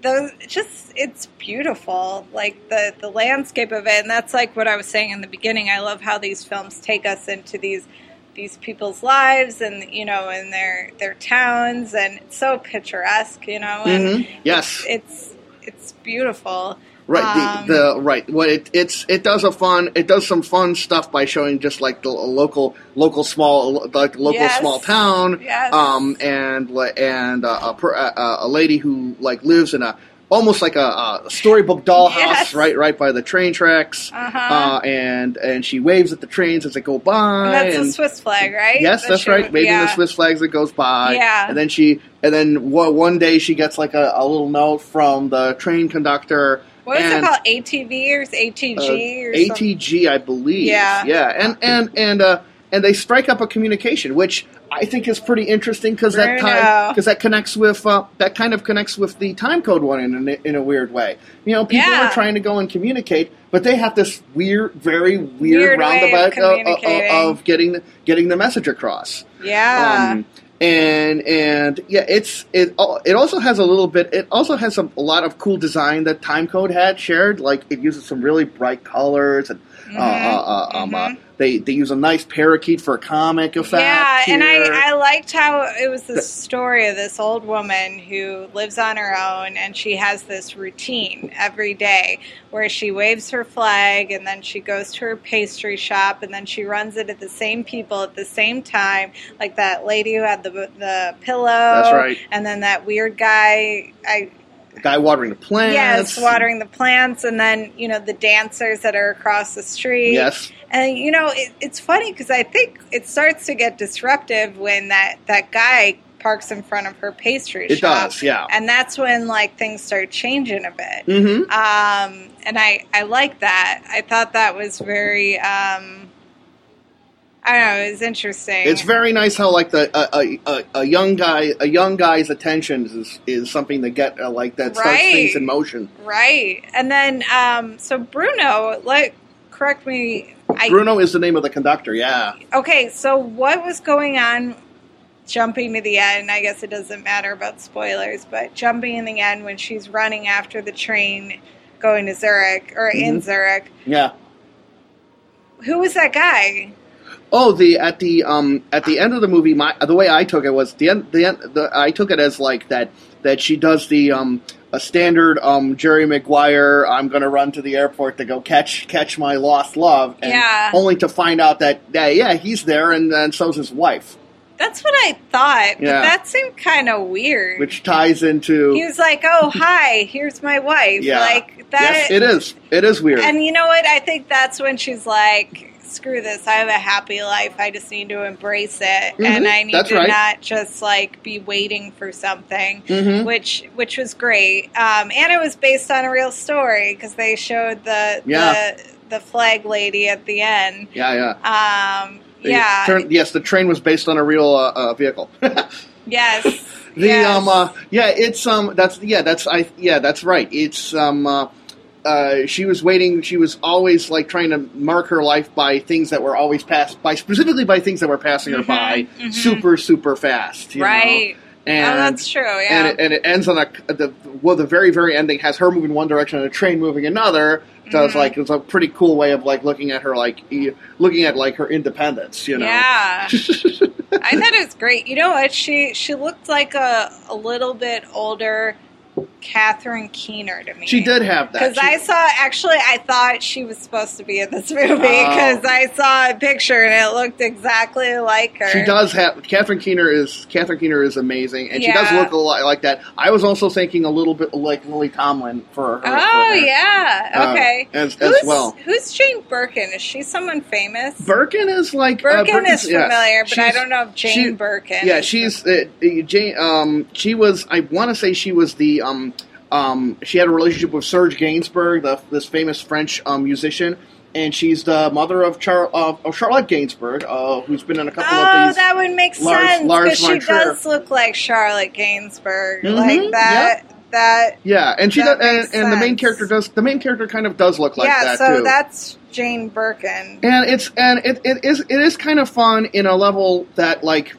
S7: those just it's beautiful like the the landscape of it and that's like what i was saying in the beginning i love how these films take us into these these people's lives and you know in their their towns and it's so picturesque you know and
S8: Mhm. Yes.
S7: it's it's beautiful
S8: Right,
S7: Um,
S8: the, the right. What it it's it does a fun it does some fun stuff by showing just like the local local small like local
S7: Yes.
S8: small town.
S7: Yes.
S8: Um and and uh, a, a a lady who like lives in a almost like a, a storybook dollhouse
S7: Yes.
S8: right right by the train tracks.
S7: Uh-huh.
S8: Uh, and and she waves at the trains as they go by.
S7: and that's
S8: and,
S7: the swiss flag right
S8: Yes,
S7: That
S8: that's right. Waving
S7: yeah.
S8: the Swiss flags that goes by.
S7: Yeah.
S8: And then she, and then one one day she gets like a, a little note from the train conductor.
S7: What is
S8: and,
S7: it called? ATV or ATG
S8: uh,
S7: or something?
S8: ATG, I believe.
S7: Yeah.
S8: Yeah. And and and uh, and they strike up a communication, which I think is pretty interesting because that time because that connects with uh, that kind of connects with the time code one in a, in a weird way. You know, people
S7: Yeah.
S8: are trying to go and communicate, but they have this weird, very weird,
S7: Weird of
S8: roundabout uh, uh, of getting the, getting the message across.
S7: Yeah.
S8: Um, and and yeah, it's it. It also has a little bit. It also has some a lot of cool design that Timecode had shared. Like it uses some really bright colors and uh, uh, uh, um, uh, they they use a nice parakeet for a comic effect.
S7: Mm-hmm. yeah, and. I, I liked how it was the story of this old woman who lives on her own and she has this routine every day where she waves her flag and then she goes to her pastry shop and then she runs it at the same people at the same time, like that lady who had the the pillow.
S8: That's right.
S7: And then that weird guy. I
S8: guy watering the plants.
S7: Yes, watering the plants, and then you know the dancers that are across the street.
S8: Yes.
S7: and you know it, it's funny because I think it starts to get disruptive when that that guy parks in front of her pastry
S8: It
S7: shop.
S8: does, yeah.
S7: and that's when like things start changing a bit.
S8: Mhm.
S7: Um, and I I like that. I thought that was very. Um, I know. It was interesting.
S8: It's very nice how like the a, a, a, young guy a young guy's attention is is something that get uh, like that starts
S7: Right.
S8: things in motion.
S7: right. And then um, so Bruno, like, correct me. I,
S8: Bruno is the name of the conductor. Yeah.
S7: Okay, so what was going on jumping to the end? I guess it doesn't matter about spoilers, but jumping in the end when she's running after the train going to Zurich or in
S8: Mhm.
S7: Zurich.
S8: Yeah.
S7: Who was that guy?
S8: Oh, the at the um at the end of the movie, my the way I took it was the end. The end. The, I took it as like that that she does the um a standard um Jerry Maguire. I'm gonna run to the airport to go catch catch my lost love. And
S7: Yeah.
S8: Only to find out that yeah, yeah he's there and then so's his wife,
S7: That's what I thought. But
S8: Yeah.
S7: that seemed kind of weird.
S8: which ties into
S7: he was like, "Oh, hi, here's my wife."
S8: yeah.
S7: Like that.
S8: Yes, it is. It is weird.
S7: And you know what? I think that's when she's like screw this. I have a happy life. I just need to embrace it,
S8: Mhm,
S7: and I need
S8: that's
S7: to
S8: right.
S7: not just like be waiting for something,
S8: Mhm.
S7: which which was great. Um, and it was based on a real story because they showed the
S8: Yeah.
S7: the the flag lady at the end.
S8: Yeah, yeah.
S7: Um, yeah.
S8: turn- yes, the train was based on a real uh, uh, vehicle.
S7: yes.
S8: The
S7: yes.
S8: um uh, yeah, it's um that's yeah, that's I yeah, that's right. It's um uh, she was waiting. She was always like trying to mark her life by things that were always passed by, specifically by things that were passing her by,
S7: mhm.
S8: super super fast. you know?
S7: right.
S8: And,
S7: oh, that's true. Yeah.
S8: and it, and it ends on a the well the very very ending has her moving one direction and a train moving another. So it's
S7: Mhm.
S8: like it's a pretty cool way of like looking at her like e- looking at like her independence. You know.
S7: Yeah. I thought it was great. You know what? She she looked like a a little bit older Catherine Keener to me.
S8: She did have that.
S7: Because I saw, actually, I thought she was supposed to be in this movie
S8: Oh.
S7: because I saw a picture and it looked exactly like her.
S8: She does have Catherine Keener is Catherine Keener is amazing, and she does look a lot like that. I was also thinking a little bit like Lily Tomlin for her.
S7: Oh
S8: for her.
S7: yeah,
S8: Uh,
S7: okay.
S8: as- as
S7: who's,
S8: well.
S7: Who's Jane Birkin? Is she someone famous?
S8: Birkin is like uh,
S7: Birkin
S8: Birkin's-
S7: is familiar, but I don't know if Jane
S8: she-
S7: Birkin.
S8: Yeah, she's uh, uh, Jane. Um, she was. I want to say she was the. Um, um, she had a relationship with Serge Gainsbourg, the, this famous French um, musician, and she's the mother of, Char- of, of Charlotte Gainsbourg, uh, who's been in a couple
S7: Oh,
S8: of these.
S7: Oh, that would make sense because she does look like Charlotte Gainsbourg,
S8: Mhm,
S7: like that. That
S8: yeah, and she does, and, and the main character does. The main character kind of does look like Charlotte.
S7: yeah.
S8: that
S7: so
S8: too.
S7: that's Jane Birkin.
S8: and it's and it, it is it is kind of fun in a level that like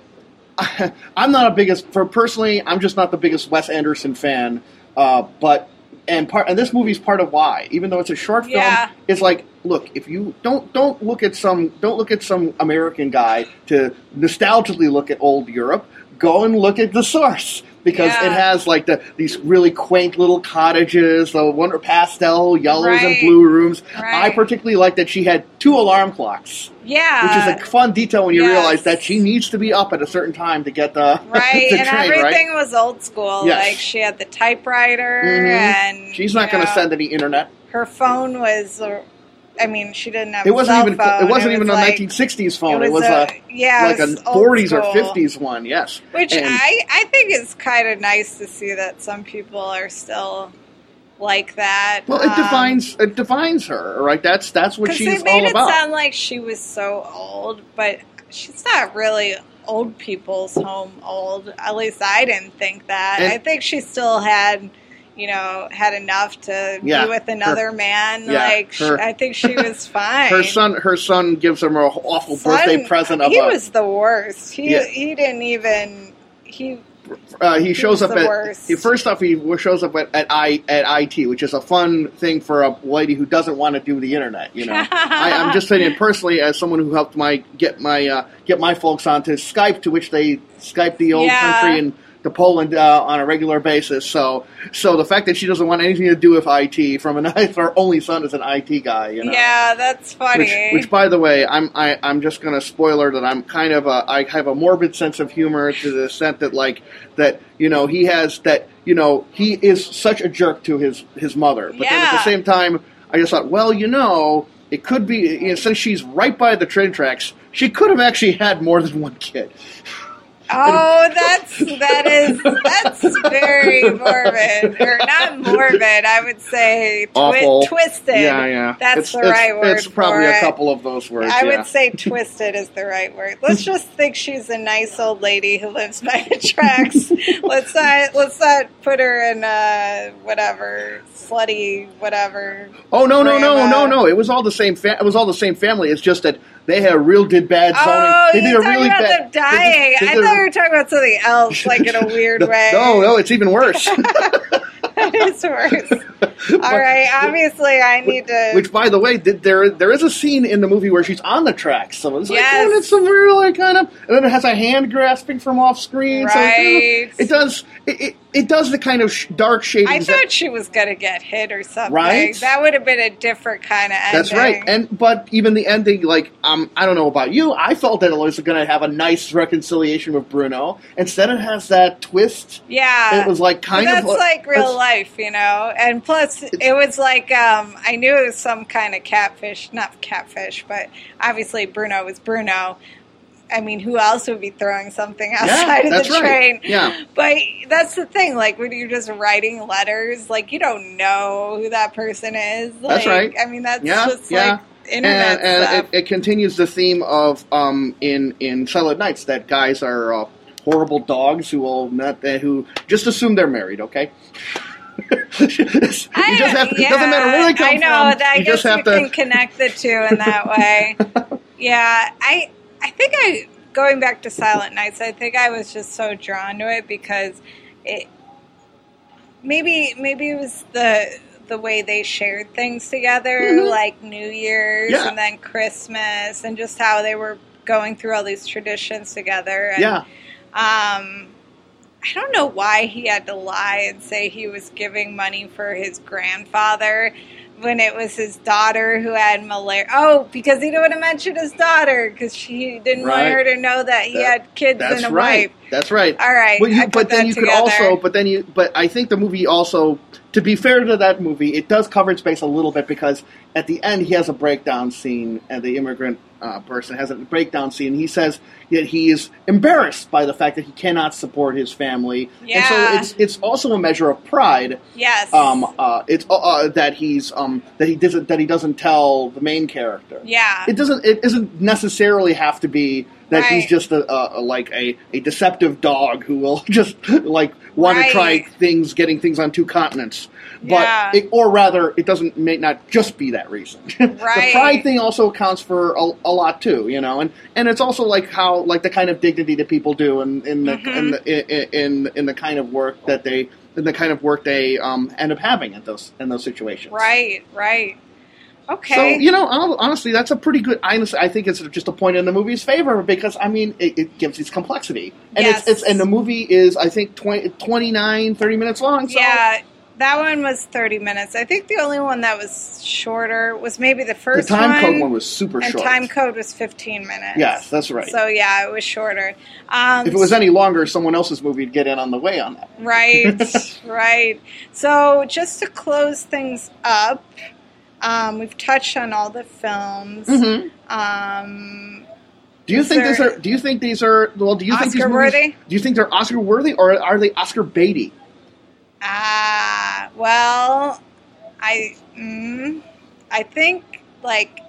S8: I'm not a biggest for personally I'm just not the biggest Wes Anderson fan, uh, but and part and this movie's part of why even though it's a short film
S7: Yeah.
S8: it's like look if you don't don't look at some don't look at some American guy to nostalgically look at old Europe go and look at the source because
S7: Yeah.
S8: it has like the these really quaint little cottages the wonder pastel yellows and blue rooms I particularly like that she had two alarm clocks
S7: Yeah,
S8: which is a fun detail when you
S7: yes.
S8: realize that she needs to be up at a certain time to get the
S7: right,
S8: the
S7: and
S8: train,
S7: everything
S8: right?
S7: was old school.
S8: Yes.
S7: Like she had the typewriter,
S8: Mhm.
S7: and
S8: She's not going to send any internet.
S7: Her phone was. I mean, she didn't have.
S8: It wasn't even
S7: phone.
S8: it wasn't even
S7: was
S8: a
S7: like-
S8: 1960s phone.
S7: it
S8: It was,
S7: was
S8: a,
S7: a- yeah,
S8: like a
S7: was old
S8: 40s or 50s one. Yes,
S7: Which
S8: And-
S7: I I think is kind of nice to see that some people are still like that.
S8: well, it
S7: Um,
S8: defines it defines her, right? That's that's what she's
S7: they made it sound like she was so old, but she's not really old people's home old. At least I didn't think that.
S8: And-
S7: I think she still had, you know, had enough to
S8: Yeah,
S7: be with another man.
S8: yeah,
S7: like
S8: her-
S7: I think she was fine.
S8: her son, her son gives her an awful
S7: Son,
S8: birthday present of
S7: he
S8: a.
S7: was the worst. He
S8: Yeah.
S7: he didn't even he
S8: uh, he shows
S7: was
S8: up at
S7: worst.
S8: he- first off he shows up at, at I at IT, which is a fun thing for a lady who doesn't want to do the internet. You know, I, I'm just saying personally as someone who helped my get my uh, get my folks onto Skype, to which they Skype the old country and to Poland uh, on a regular basis. So so the fact that she doesn't want anything to do with IT from an her only son is an IT guy. You know,
S7: Yeah, that's funny.
S8: which, which, by the way, I'm I, I'm just going to spoiler that I'm kind of a I have a morbid sense of humor to the extent that like that you know he has that you know he is such a jerk to his his mother, but then at the same time, I just thought, well, you know, it could be you know, since she's right by the train tracks, she could have actually had more than one kid.
S7: Oh, that's that is that's very morbid, or not morbid. I would say twi- twisted.
S8: Yeah, yeah.
S7: That's
S8: it's,
S7: the
S8: it's-
S7: right word.
S8: It's probably a
S7: it.
S8: couple of those words.
S7: I
S8: yeah.
S7: would say twisted is the right word. Let's just think she's a nice old lady who lives by the tracks. let's not let's not put her in uh whatever slutty whatever.
S8: Oh no no no
S7: grandma.
S8: no no! It was all the same. Fa- it was all the same family. It's just that they had a real oh, did bad zoning.
S7: Oh,
S8: they did
S7: you're
S8: a
S7: talking
S8: really
S7: about
S8: bad.
S7: them dying.
S8: they did- they
S7: I thought you were talking about something else, like in a weird way.
S8: No, no, it's even worse.
S7: it's worse. All right, obviously I need to.
S8: Which, by the way, did, there there is a scene in the movie where she's on the tracks. So it's like,
S7: Yes.
S8: oh, it's some real like kind of, and then it has a hand grasping from off screen. So
S7: Right.
S8: of- it does it, it, it does the kind of sh- dark shadings.
S7: I
S8: that-
S7: thought she was gonna get hit or something.
S8: Right?
S7: That would have been a different kind of ending.
S8: That's right, and but even the ending, like um, I don't know about you, I felt that it was going to have a nice reconciliation with Bruno. Instead, it has that twist.
S7: yeah,
S8: It was like kind
S7: But
S8: of
S7: that's like real life, you know. And plus it was like um, I knew it was some kind of catfish, not catfish, but obviously Bruno was Bruno. I mean, who else would be throwing something outside of
S8: that's
S7: the
S8: right.
S7: train?
S8: Yeah.
S7: But that's the thing, like when you're just writing letters, like you don't know who that person is. Like,
S8: That's right.
S7: I mean, that's
S8: Yeah,
S7: just
S8: yeah.
S7: like internet
S8: and, and it, it continues the theme of um, in in Silent Nights that guys are uh, horrible dogs who will not uh, who just assume they're married. Okay. You just have to, it doesn't matter where they come
S7: I know
S8: from.
S7: that. I
S8: you
S7: guess
S8: just have
S7: you
S8: to.
S7: can connect the two in that way. yeah, I I think I going back to Silent Nights. I think I was just so drawn to it because it maybe maybe it was the the way they shared things together, like New Year's
S8: Mm-hmm. Yeah.
S7: and then Christmas, and just how they were going through all these traditions together. And,
S8: yeah.
S7: um, I don't know why he had to lie and say he was giving money for his grandfather when it was his daughter who had malaria. Oh, because he didn't want to mention his daughter because she didn't
S8: Right.
S7: want her to know that he
S8: That-
S7: had kids and a
S8: right.
S7: wife.
S8: That's right.
S7: All right,
S8: But, you, but then you could also, but then you, but I think the movie also, to be fair to that movie, it does cover its base a little bit because at the end he has a breakdown scene, and the immigrant uh, person has a breakdown scene. He says that he is embarrassed by the fact that he cannot support his family, and so it's it's also a measure of pride.
S7: Yes.
S8: Um, uh, it's uh, uh, that he's um, that he doesn't that he doesn't tell the main character.
S7: yeah.
S8: It doesn't. It doesn't necessarily have to be that he's just a, a, a like a, a deceptive dog who will just like want
S7: Right.
S8: to try things, getting things on two continents. But
S7: Yeah.
S8: it, or rather, it doesn't may not just be that reason.
S7: Right.
S8: the pride thing also accounts for a, a lot too, you know, and and it's also like how like the kind of dignity that people do in in the,
S7: Mm-hmm.
S8: in, the in in the kind of work that they in the kind of work they um, end up having at those in those situations.
S7: right. Right. Okay.
S8: So you know, honestly, that's a pretty good. Honestly, I think it's just a point in the movie's favor because I mean, it, it gives its complexity, and
S7: Yes.
S8: it's, it's and the movie is I think 20, 29, 30 minutes long. So
S7: yeah. That one was 30 minutes. I think the only one that was shorter was maybe the
S8: the
S7: first
S8: time
S7: one.
S8: code one was super
S7: and
S8: short.
S7: time code was 15 minutes.
S8: Yes, that's right.
S7: So yeah, it was shorter. Um,
S8: if it was any longer, someone else's movie would get in on the way on that.
S7: right, right. So just to close things up, um, we've touched on all the films.
S8: Mm-hmm.
S7: Um,
S8: Do you think these are? Do you think these are? Well, do you think these
S7: Oscar
S8: movies?
S7: worthy?
S8: Do you think they're Oscar worthy or are they Oscar baity?
S7: Ah, well, I, mm, I think like.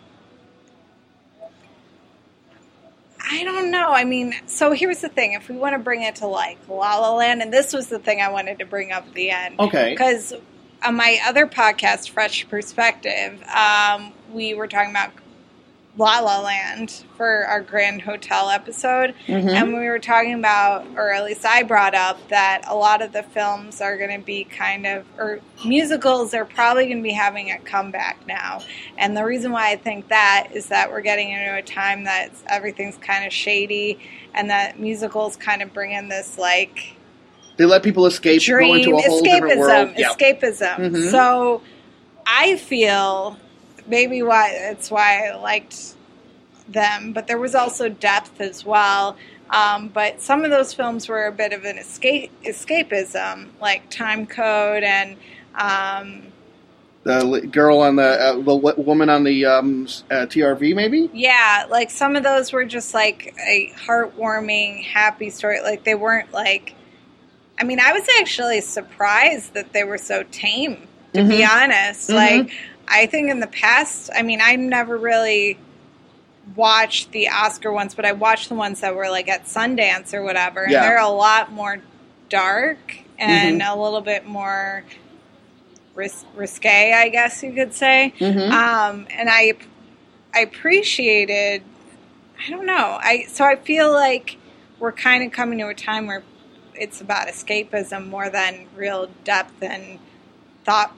S7: I don't know. I mean, so here's the thing. If we want to bring it to like La La Land, and this was the thing I wanted to bring up at the end.
S8: Okay.
S7: Because on my other podcast, Fresh Perspective, um, we were talking about La La Land for our Grand Hotel episode.
S8: Mm-hmm.
S7: And we were talking about, or at least I brought up, that a lot of the films are going to be kind of, or musicals are probably going to be having a comeback now. And the reason why I think that is that we're getting into a time that everything's kind of shady and that musicals kind of bring in this like
S8: They let people escape, go
S7: dream
S8: into a whole different world.
S7: escapism
S8: Yep.
S7: escapism
S8: Mhm.
S7: so i feel maybe why that's why i liked them but there was also depth as well. Um, but some of those films were a bit of an escape escapism like time code and um,
S8: The girl on the uh, the woman on the um, uh, TGV, maybe.
S7: yeah like some of those were just like a heartwarming happy story. Like they weren't like i mean i was actually surprised that they were so tame to be honest. Like i think in the past i mean i never really watched the oscar ones but i watched the ones that were like at sundance or whatever and
S8: Yeah.
S7: they're a lot more dark and a little bit more ris- risque i guess you could say um, and i I appreciated. I don't know. I so I feel like we're kind of coming to a time where it's about escapism more than real depth and thought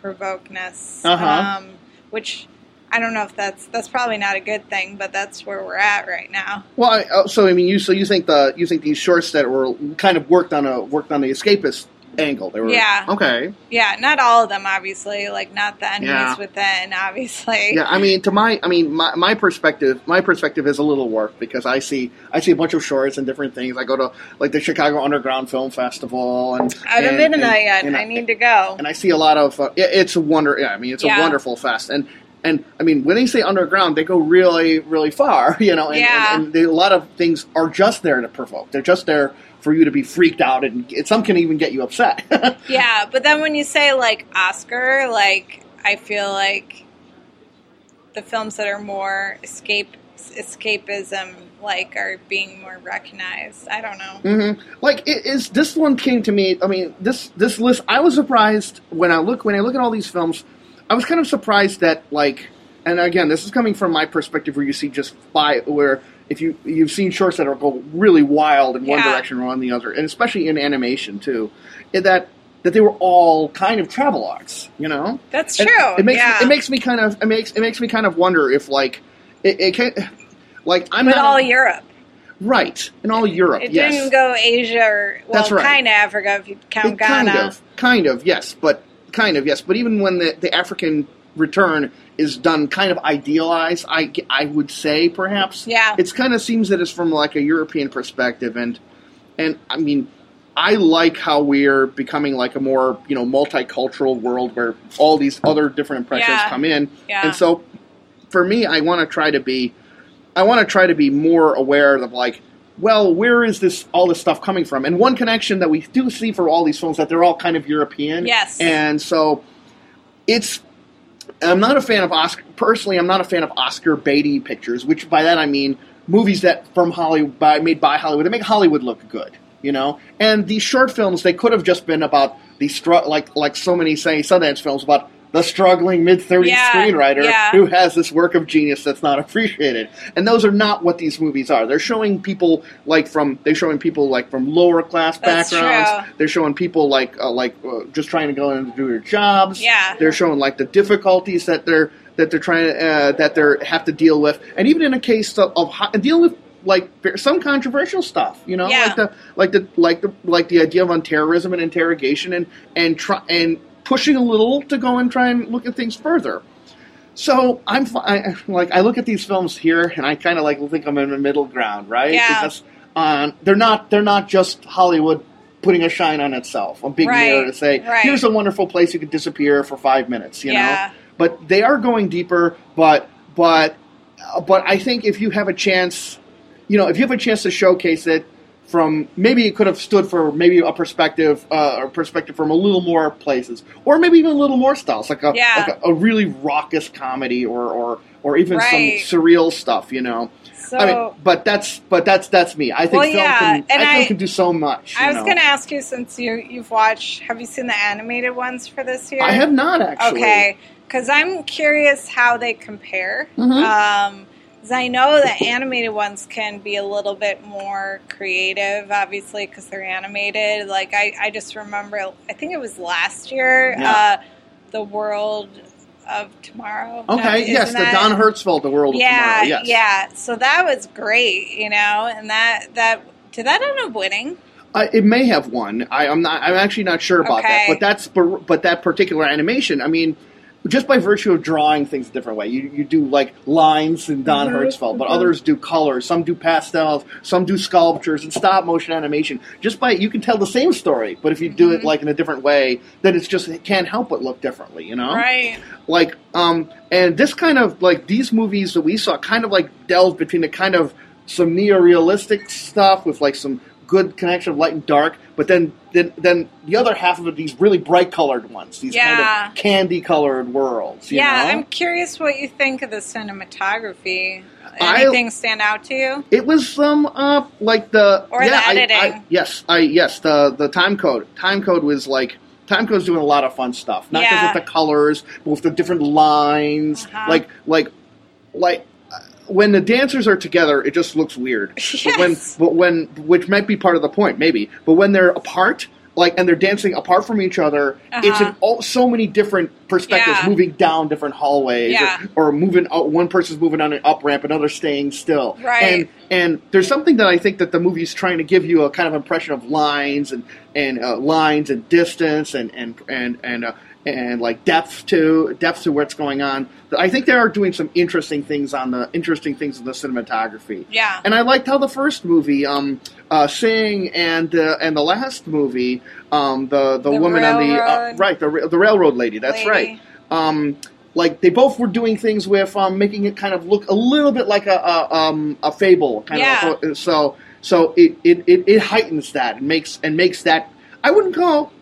S7: provokeness.
S8: Uh-huh.
S7: Um, which I don't know if that's that's probably not a good thing, but that's where we're at right now.
S8: Well, I, uh, so I mean, you so you think the you think these shorts that were kind of worked on a worked on the escapist angle. They were
S7: Yeah.
S8: okay.
S7: Yeah, not all of them, obviously. Like not the enemies
S8: Yeah.
S7: within, obviously.
S8: Yeah, I mean, to my, I mean, my, my perspective, my perspective is a little warped because I see, I see a bunch of shorts and different things. I go to like the Chicago Underground Film Festival, and
S7: I haven't
S8: and-
S7: been to
S8: and-
S7: that yet.
S8: and
S7: I need to go.
S8: and I see a lot of. Uh, it- it's a wonder. Yeah, I mean, it's
S7: Yeah.
S8: a wonderful fest, and and I mean, when they say underground, they go really, really far. You know, and,
S7: Yeah.
S8: and, and they, a lot of things are just there to provoke. They're just there for you to be freaked out, and some can even get you upset.
S7: Yeah, but then when you say like Oscar, like I feel like the films that are more escape escapism like are being more recognized. I don't know.
S8: hmm Like it is this one came to me. I mean, this this list. I was surprised when I look when I look at all these films. I was kind of surprised that like, and again, this is coming from my perspective, where you see just by where if you you've seen shorts that are go really wild in one
S7: Yeah.
S8: direction or on the other, and especially in animation too, that that they were all kind of travel arts. You know,
S7: That's true.
S8: It makes
S7: yeah.
S8: it makes me kind of it makes it makes me kind of wonder if like it, it can like I'm
S7: but
S8: not
S7: all Europe.
S8: right in all Europe.
S7: It
S8: yes.
S7: didn't go Asia or well,
S8: That's right.
S7: kind of Africa if you count
S8: It
S7: Ghana.
S8: kind of, kind of, yes, but kind of, yes. But even when the, the African return is done, kind of idealized, I, I would say perhaps.
S7: Yeah.
S8: It's kind of seems that it's from like a European perspective, and and I mean, I like how we're becoming like a more you know multicultural world where all these other different impressions
S7: Yeah.
S8: come in,
S7: Yeah.
S8: and so for me, I want to try to be, I want to try to be more aware of like, well, where is this all this stuff coming from? And one connection that we do see for all these films that they're all kind of European.
S7: Yes.
S8: And so it's. I'm not a fan of Oscar. Personally, I'm not a fan of Oscar baity pictures. Which by that I mean movies that from Hollywood, by, made by Hollywood, that make Hollywood look good. You know, and these short films they could have just been about the str- like like so many say Sundance films about the struggling mid 30s
S7: Yeah,
S8: screenwriter
S7: yeah.
S8: who has this work of genius that's not appreciated. And those are not what these movies are. They're showing people like from they're showing people like from lower class
S7: That's
S8: backgrounds.
S7: true.
S8: They're showing people like uh, like uh, just trying to go in and do their jobs.
S7: Yeah.
S8: They're showing like the difficulties that they're that they're trying to uh, that they're have to deal with. And even in a case of, of ho- dealing with like some controversial stuff, you know,
S7: Yeah.
S8: like the like the like the like the idea of on terrorism and interrogation and and try and pushing a little to go and try and look at things further. So I'm I, like I look at these films here and I kind of like think I'm in the middle ground, right?
S7: Yeah.
S8: Because um, they're not they're not just Hollywood putting a shine on itself, a big
S7: Right,
S8: mirror to say,
S7: right.
S8: here's a wonderful place you could disappear for five minutes, you
S7: Yeah.
S8: know. But they are going deeper. But but uh, but I think if you have a chance, you know, if you have a chance to showcase it from maybe it could have stood for maybe a perspective uh, or perspective from a little more places, or maybe even a little more styles, like a
S7: Yeah.
S8: like a, a really raucous comedy or or or even
S7: Right.
S8: some surreal stuff, you know.
S7: So
S8: I mean, but that's but that's that's me. I think
S7: Well,
S8: film
S7: yeah,
S8: can I,
S7: I-
S8: can do so much.
S7: I was going to ask you since you you've watched. Have you seen the animated ones for this year?
S8: I have not actually.
S7: Okay, because I'm curious how they compare.
S8: Mhm.
S7: Um 'cause I know the animated ones can be a little bit more creative, obviously, because they're animated. Like I, I just remember, I think it was last year,
S8: Yeah.
S7: uh, the World of Tomorrow. No,
S8: Okay, yes, the
S7: that-
S8: Don Hertzfeldt, the world of
S7: yeah,
S8: tomorrow. Yes.
S7: yeah. So that was great, you know, and that that did that end up winning?
S8: Uh, it may have won. I, I'm not. I'm actually not sure about that. But that's but that particular animation. I mean, just by virtue of drawing things a different way, you, you do like lines in Don
S7: Mm-hmm,
S8: Hertzfeldt, but others do colors. Some do pastels. Some do sculptures and stop motion animation. Just by you can tell the same story, but if you do
S7: Mm-hmm.
S8: it like in a different way, then it's just it can't help but look differently. You know,
S7: Right.
S8: like um and this kind of like these movies that we saw kind of like delved between the kind of some neo-realistic stuff with like some good connection of light and dark but then then then the other half of it these really bright colored ones these
S7: Yeah.
S8: kind of candy colored worlds you
S7: yeah,
S8: know?
S7: I'm curious what you think of the cinematography.
S8: I-
S7: Anything stand out to you?
S8: It was some uh like the
S7: Or
S8: yeah,
S7: the
S8: I- I-
S7: editing.
S8: yes, I yes the the time code. Time code was like time code's doing a lot of fun stuff. Not
S7: Yeah.
S8: just with the colors, but with the different lines.
S7: Uh-huh.
S8: Like like like when the dancers are together, it just looks weird. But when
S7: Yes.
S8: but when which might be part of the point, maybe. But when they're apart. like and they're dancing apart from each other. It's in
S7: Uh-huh.
S8: all, so many different perspectives,
S7: Yeah.
S8: moving down different hallways,
S7: Yeah.
S8: or, or moving. Out, one person's moving on an up ramp, another staying still.
S7: Right.
S8: And and there's something that I think that the movie's trying to give you a kind of impression of lines and and uh, lines and distance and and and and. Uh, and like depth to depth to what's going on. I think they are doing some interesting things on the interesting things in the cinematography.
S7: Yeah.
S8: And I liked how the first movie, um, uh, Sing, and uh, and the last movie, um, the, the
S7: The
S8: woman on the uh, right, the the railroad lady. That's
S7: lady.
S8: right. Um, like they both were doing things with um, making it kind of look a little bit like a a, um, a fable kind
S7: Yeah.
S8: of. So so it, it, it, it heightens that and makes and makes that. I wouldn't call.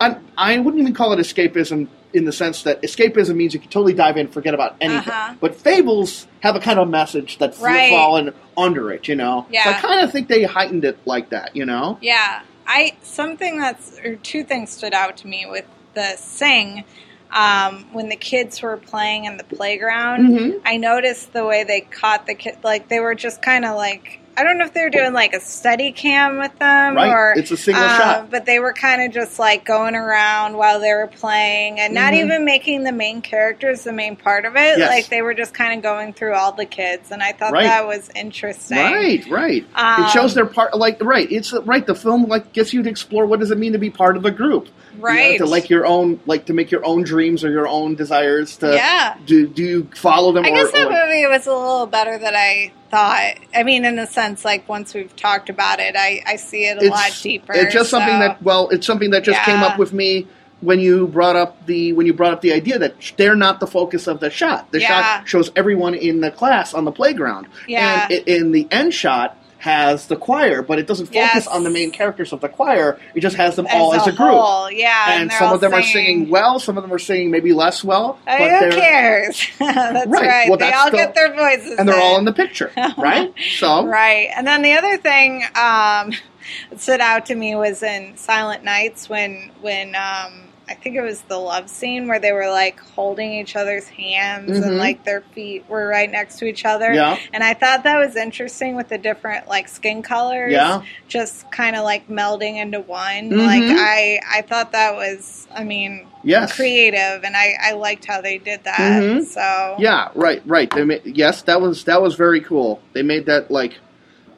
S8: I, I wouldn't even call it escapism in the sense that escapism means you can totally dive in, and forget about anything.
S7: Uh-huh.
S8: But fables have a kind of message that's
S7: Right.
S8: fallen under it, you know. So I kind of think they heightened it like that, you know.
S7: Yeah, I something that's or two things stood out to me with the sing. Um, when the kids were playing in the playground,
S8: Mhm.
S7: I noticed the way they caught the kid. Like they were just kind of like I don't know if they were doing like a Steadicam with them
S8: Right,
S7: or
S8: it's a single
S7: uh,
S8: shot.
S7: but they were kind of just like going around while they were playing and not
S8: Mhm.
S7: even making the main characters the main part of it.
S8: Yes.
S7: Like they were just kind of going through all the kids, and I thought
S8: Right.
S7: that was interesting.
S8: Right, right.
S7: Um,
S8: it shows their part. Like, right. It's right. The film like gets you to explore what does it mean to be part of a group. You know,
S7: Right.
S8: to like your own, like to make your own dreams or your own desires. To
S7: Yeah.
S8: Do do you follow them?
S7: I
S8: or,
S7: guess that
S8: or-
S7: movie was a little better than I thought. I mean, in a sense, like once we've talked about it, I, I see it a lot deeper.
S8: It's just something that well, it's something that just came up with me when you brought up the when you brought up the idea that they're not the focus of the shot. The
S7: Yeah.
S8: shot shows everyone in the class on the playground,
S7: Yeah.
S8: and in the end shot has the choir, but it doesn't focus
S7: Yes.
S8: on the main characters of the choir. It just has them
S7: as
S8: all as a group.
S7: whole, yeah,
S8: and some of them are singing well, some of them are singing maybe less well,
S7: I
S8: but
S7: who cares? that's
S8: Right.
S7: right.
S8: Well,
S7: they
S8: that's
S7: all
S8: the-
S7: get their voices,
S8: and they're all in
S7: in.
S8: the picture, right? So
S7: Right. And then the other thing um, that stood out to me was in Silent Nights when when um, I think it was the love scene where they were like holding each other's hands
S8: Mhm.
S7: and like their feet were right next to each other.
S8: Yeah.
S7: And I thought that was interesting with the different like skin colors.
S8: Yeah.
S7: Just kind of like melding into one.
S8: Mhm.
S7: Like I I thought that was I mean
S8: Yes.
S7: creative and I, I liked how they did that.
S8: Mhm.
S7: So
S8: Yeah, right, right. They made, yes, that was that was very cool. They made that like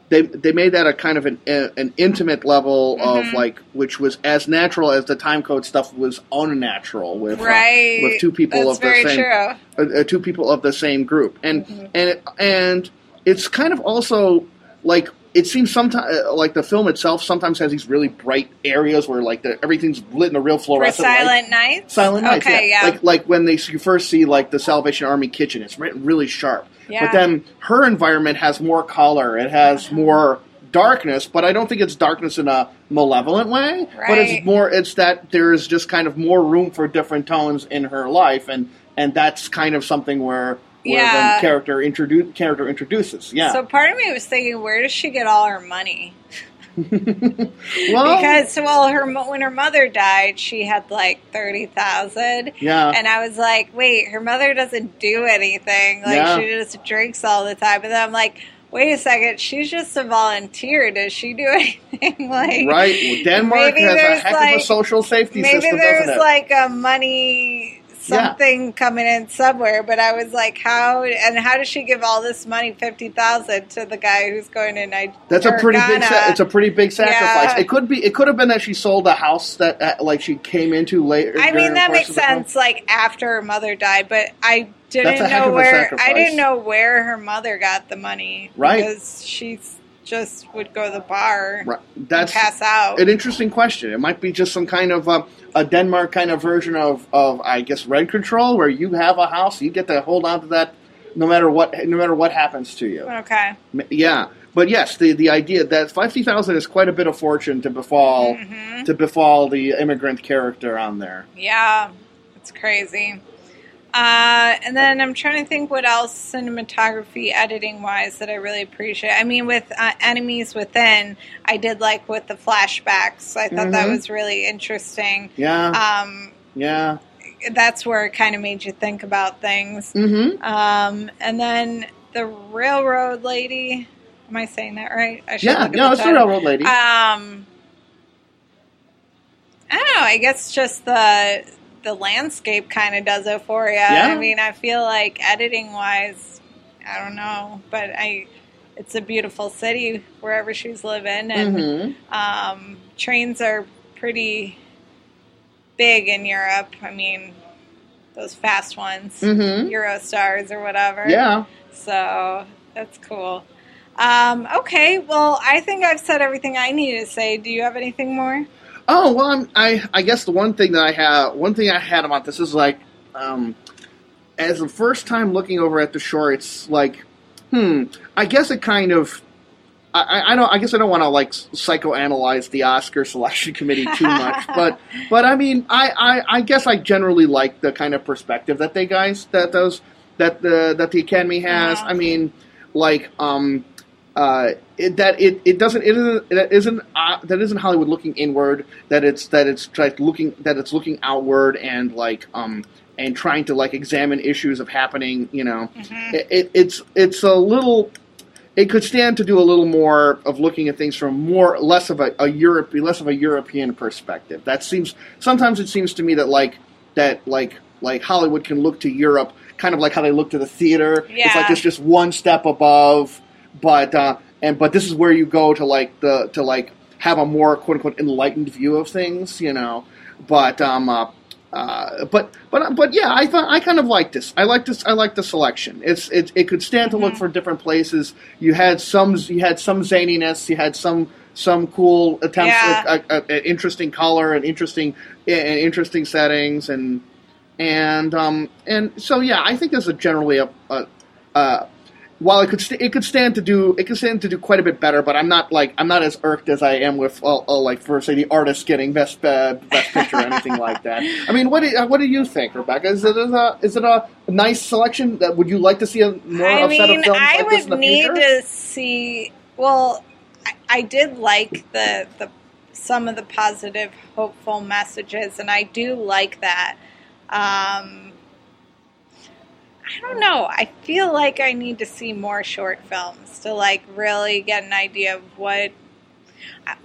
S8: they they made that a kind of an uh, an intimate level of
S7: Mhm.
S8: like which was as natural as the time code stuff was unnatural with uh, with two people
S7: That's
S8: of the same uh, uh, two people of the same group and
S7: Mhm.
S8: and it, and it's kind of also like it seems sometimes uh, like the film itself sometimes has these really bright areas where like the, everything's lit in a real
S7: For
S8: fluorescent light.
S7: Silent Nights?
S8: Silent Nights,
S7: Okay,
S8: yeah.
S7: yeah.
S8: Like like when they you first see like the Salvation Army kitchen, it's written really sharp.
S7: Yeah.
S8: But then her environment has more color. It has more darkness, but I don't think it's darkness in a malevolent way.
S7: Right.
S8: But it's more it's that there's just kind of more room for different tones in her life and and that's kind of something where where
S7: Yeah.
S8: the character introduce character introduces. Yeah.
S7: So part of me was thinking, where does she get all her money?
S8: well,
S7: Because well, her when her mother died, she had like thirty thousand,
S8: yeah.
S7: and I was like, wait, her mother doesn't do anything. Like
S8: Yeah.
S7: she just drinks all the time. But then I'm like, wait a second, she's just a volunteer. Does she do anything? like
S8: Right. Well, Denmark
S7: maybe
S8: has a
S7: there's,
S8: heck of a social safety
S7: maybe
S8: system,
S7: there's
S8: doesn't it?
S7: like a money
S8: Yeah.
S7: something coming in somewhere but i was like how and how does she give all this money 50000 to the guy who's going to Nigeria?
S8: That's a pretty big. Sa- it's a pretty big sacrifice.
S7: Yeah.
S8: It could be. It could have been that she sold a house that uh, like she came into later.
S7: I mean, that makes
S8: of the film.
S7: sense. Like after her mother died, but I didn't know where I didn't know where her mother got the money.
S8: Right.
S7: because she just would go to the bar
S8: Right. That's
S7: pass out.
S8: an interesting question. It might be just some kind of uh, a Denmark kind of version of, of I guess rent control, where you have a house, you get to hold on to that no matter what no matter what happens to you.
S7: okay.
S8: Yeah, but yes, the the idea that fifty thousand is quite a bit of fortune to befall
S7: Mhm.
S8: to befall the immigrant character on there.
S7: Yeah, it's crazy. Uh, and then I'm trying to think what else cinematography, editing wise, that I really appreciate. I mean, with uh, Enemies Within, I did like with the flashbacks. I thought that
S8: Mhm.
S7: was really interesting.
S8: Yeah,
S7: Um,
S8: yeah.
S7: that's where it kind of made you think about things.
S8: Mm-hmm.
S7: Um, and then the railroad lady. Am I saying that right? I should
S8: Yeah, no,
S7: the
S8: it's the railroad lady.
S7: Um, I don't know. I guess just the the landscape kind of does it for you.
S8: Yeah.
S7: I mean, I feel like editing wise, I don't know, but I it's a beautiful city wherever she's living, and
S8: Mm-hmm.
S7: um, trains are pretty big in Europe. I mean, those fast ones,
S8: Mhm.
S7: Eurostars or whatever.
S8: Yeah.
S7: So that's cool. Um, okay, well, I think I've said everything I need to say. Do you have anything more?
S8: Oh well, I'm, I I guess the one thing that I have, one thing I had about this is like, um, as the first time looking over at the shore, it's like, hmm, I guess it kind of. I, I- don't. I guess I don't want to like psychoanalyze the Oscar selection committee too much, but but I mean, I, I, I guess I generally like the kind of perspective that they guys that those that the that the Academy has.
S7: Yeah.
S8: I mean, like um, uh, it, that it, it doesn't it isn't that isn't uh, that isn't Hollywood looking inward. That it's that it's like looking that it's looking outward and like um and trying to like examine issues of happening. You know, it, it, it's it's a little. It could stand to do a little more of looking at things from more less of a, a Europe less of a European perspective. That seems sometimes it seems to me that like that like like Hollywood can look to Europe kind of like how they look to the theater. It's like
S7: Yeah.
S8: it's just one step above, but uh, and but this is where you go to like the to like have a more quote unquote enlightened view of things, you know. But um, uh, uh, but but but yeah, I thought I kind of like this. I like this. I like the selection. It's it, it could stand to look
S7: Mm-hmm.
S8: for different places. You had some you had some zaniness. You had some some cool attempts
S7: Yeah.
S8: at, at, at interesting color and interesting and interesting settings and and um and so yeah, I think this is generally a, a uh, while it could st- it could stand to do it could stand to do quite a bit better, but I'm not like I'm not as irked as I am with uh, uh, like for say the artist getting best uh, best picture or anything like that. I mean, what do, uh, what do you think, Rebecca? Is it a is it a nice selection? That would you like to see a more
S7: I mean,
S8: of films
S7: I
S8: like this in the
S7: would need
S8: future?
S7: to see. Well, I, I did like the the some of the positive, hopeful messages, and I do like that. Um, I don't know. I feel like I need to see more short films to like really get an idea of what.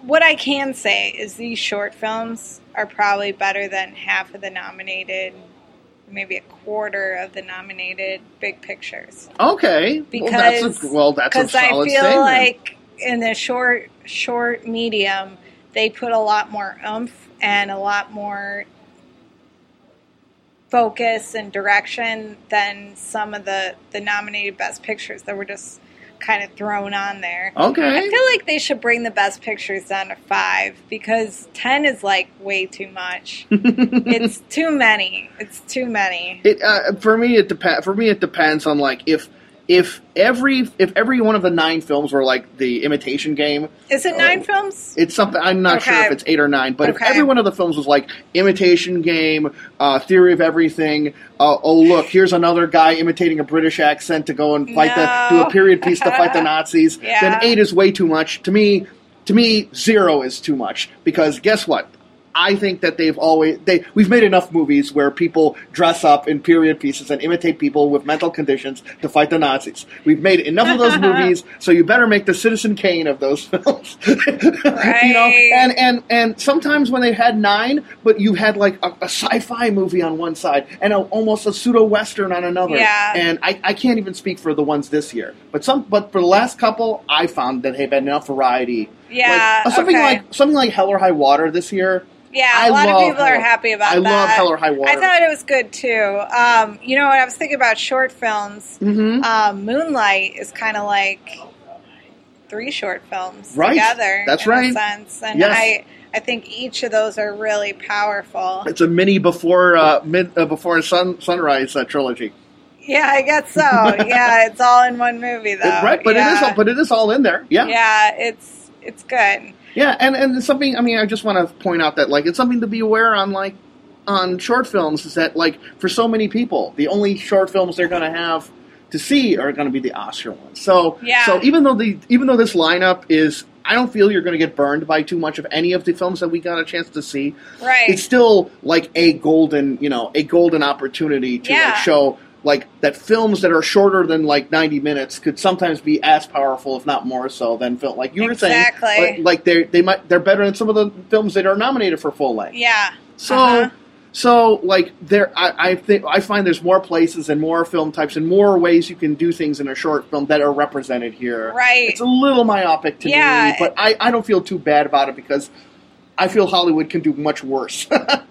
S7: What I can say is these short films are probably better than half of the nominated, maybe a quarter of the nominated big pictures
S8: Okay,
S7: because
S8: well, that's a, well, that's a
S7: because I feel
S8: statement.
S7: like in the short short medium they put a lot more oomph and a lot more focus and direction than some of the the nominated best pictures that were just kind of thrown on there.
S8: okay,
S7: I feel like they should bring the best pictures down to five because ten is like way too much. it's too many. It's too many.
S8: It uh, for me it depends. For me it depends on like if if every if every one of the nine films were like the Imitation Game.
S7: Is it nine films?
S8: It's something I'm not sure if it's eight or nine, but if every one of the films was like Imitation Game, uh, Theory of Everything. Uh, oh look, here's another guy imitating a British accent to go and fight the do a period piece to fight the Nazis.
S7: Yeah.
S8: Then eight is way too much to me. To me, zero is too much because guess what? I think that they've always they we've made enough movies where people dress up in period pieces and imitate people with mental conditions to fight the Nazis. We've made enough of those movies, so you better make the Citizen Kane of those films. you know, and and and sometimes when they had nine, but you had like a, a sci-fi movie on one side and a, almost a pseudo western on another.
S7: Yeah.
S8: And I, I can't even speak for the ones this year, but some but for the last couple, I found that they've had enough variety.
S7: Yeah,
S8: like, uh, something
S7: okay.
S8: like something like Hell or High Water this year.
S7: Yeah,
S8: I
S7: a lot
S8: love
S7: of people are happy about
S8: I
S7: that.
S8: I love Hell or High Water.
S7: I thought it was good too. Um, you know what? I was thinking about short films.
S8: Mhm.
S7: Um, Moonlight is kind of like three short films
S8: Right.
S7: together.
S8: That's
S7: in
S8: right.
S7: A sense, and
S8: Yes.
S7: I I think each of those are really powerful.
S8: It's a mini before uh, mid uh, before sun sunrise uh, trilogy.
S7: Yeah, I guess so. yeah, it's all in one movie though.
S8: It- right, but
S7: yeah.
S8: it is all, but it is all in there. Yeah.
S7: yeah, it's it's good.
S8: Yeah, and and it's something. I mean, I just want to point out that like it's something to be aware on like on short films is that like for so many people, the only short films they're going to have to see are going to be the Oscar ones. So
S7: Yeah.
S8: so even though the even though this lineup is, I don't feel you're going to get burned by too much of any of the films that we got a chance to see.
S7: Right.
S8: It's still like a golden, you know, a golden opportunity to
S7: Yeah.
S8: like show like that films that are shorter than like 90 minutes could sometimes be as powerful if not more so than film like you were
S7: Exactly.
S8: saying like, like they they might they're better than some of the films that are nominated for full length
S7: Yeah.
S8: so
S7: Uh-huh.
S8: so like there I, I think I find there's more places and more film types and more ways you can do things in a short film that are represented here
S7: Right.
S8: it's a little myopic to
S7: Yeah.
S8: me but I, I don't feel too bad about it because I feel Hollywood can do much worse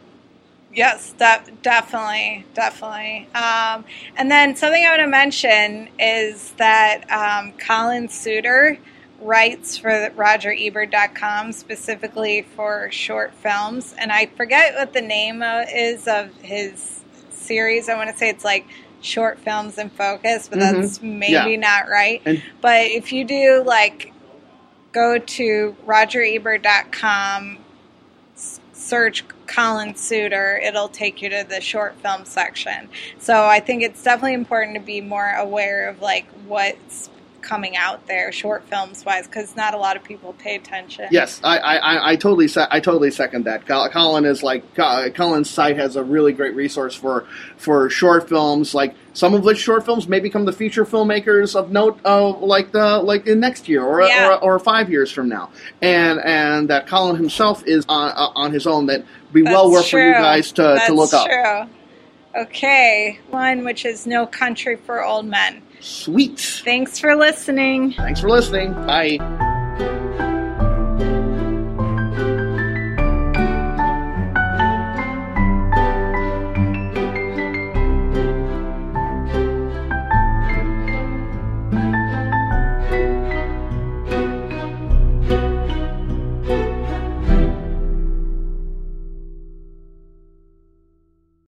S7: Yes, de- definitely, definitely. Um, and then something I want to mention is that um, Collin Souter writes for RogerEbert.com specifically for short films, and I forget what the name is of his series. I want to say it's like short films in focus, but
S8: Mhm.
S7: that's maybe
S8: Yeah.
S7: not right.
S8: And-
S7: but if you do like go to RogerEbert.com search Collin Souter, it'll take you to the short film section. So I think it's definitely important to be more aware of like what's coming out there, short films wise, because not a lot of people pay attention.
S8: Yes, I, I, I- totally se- I totally second that. Colin is like Colin's site has a really great resource for for short films. Like some of which short films may become the feature filmmakers of note, uh, like the like in next year or,
S7: Yeah.
S8: or or five years from now. And and that Colin himself is on uh, on his own. That be
S7: That's
S8: well worth for you guys to,
S7: That's
S8: to look up.
S7: Okay, one which is No Country for Old Men.
S8: Sweet.
S7: Thanks for listening.
S8: Thanks for listening. Bye.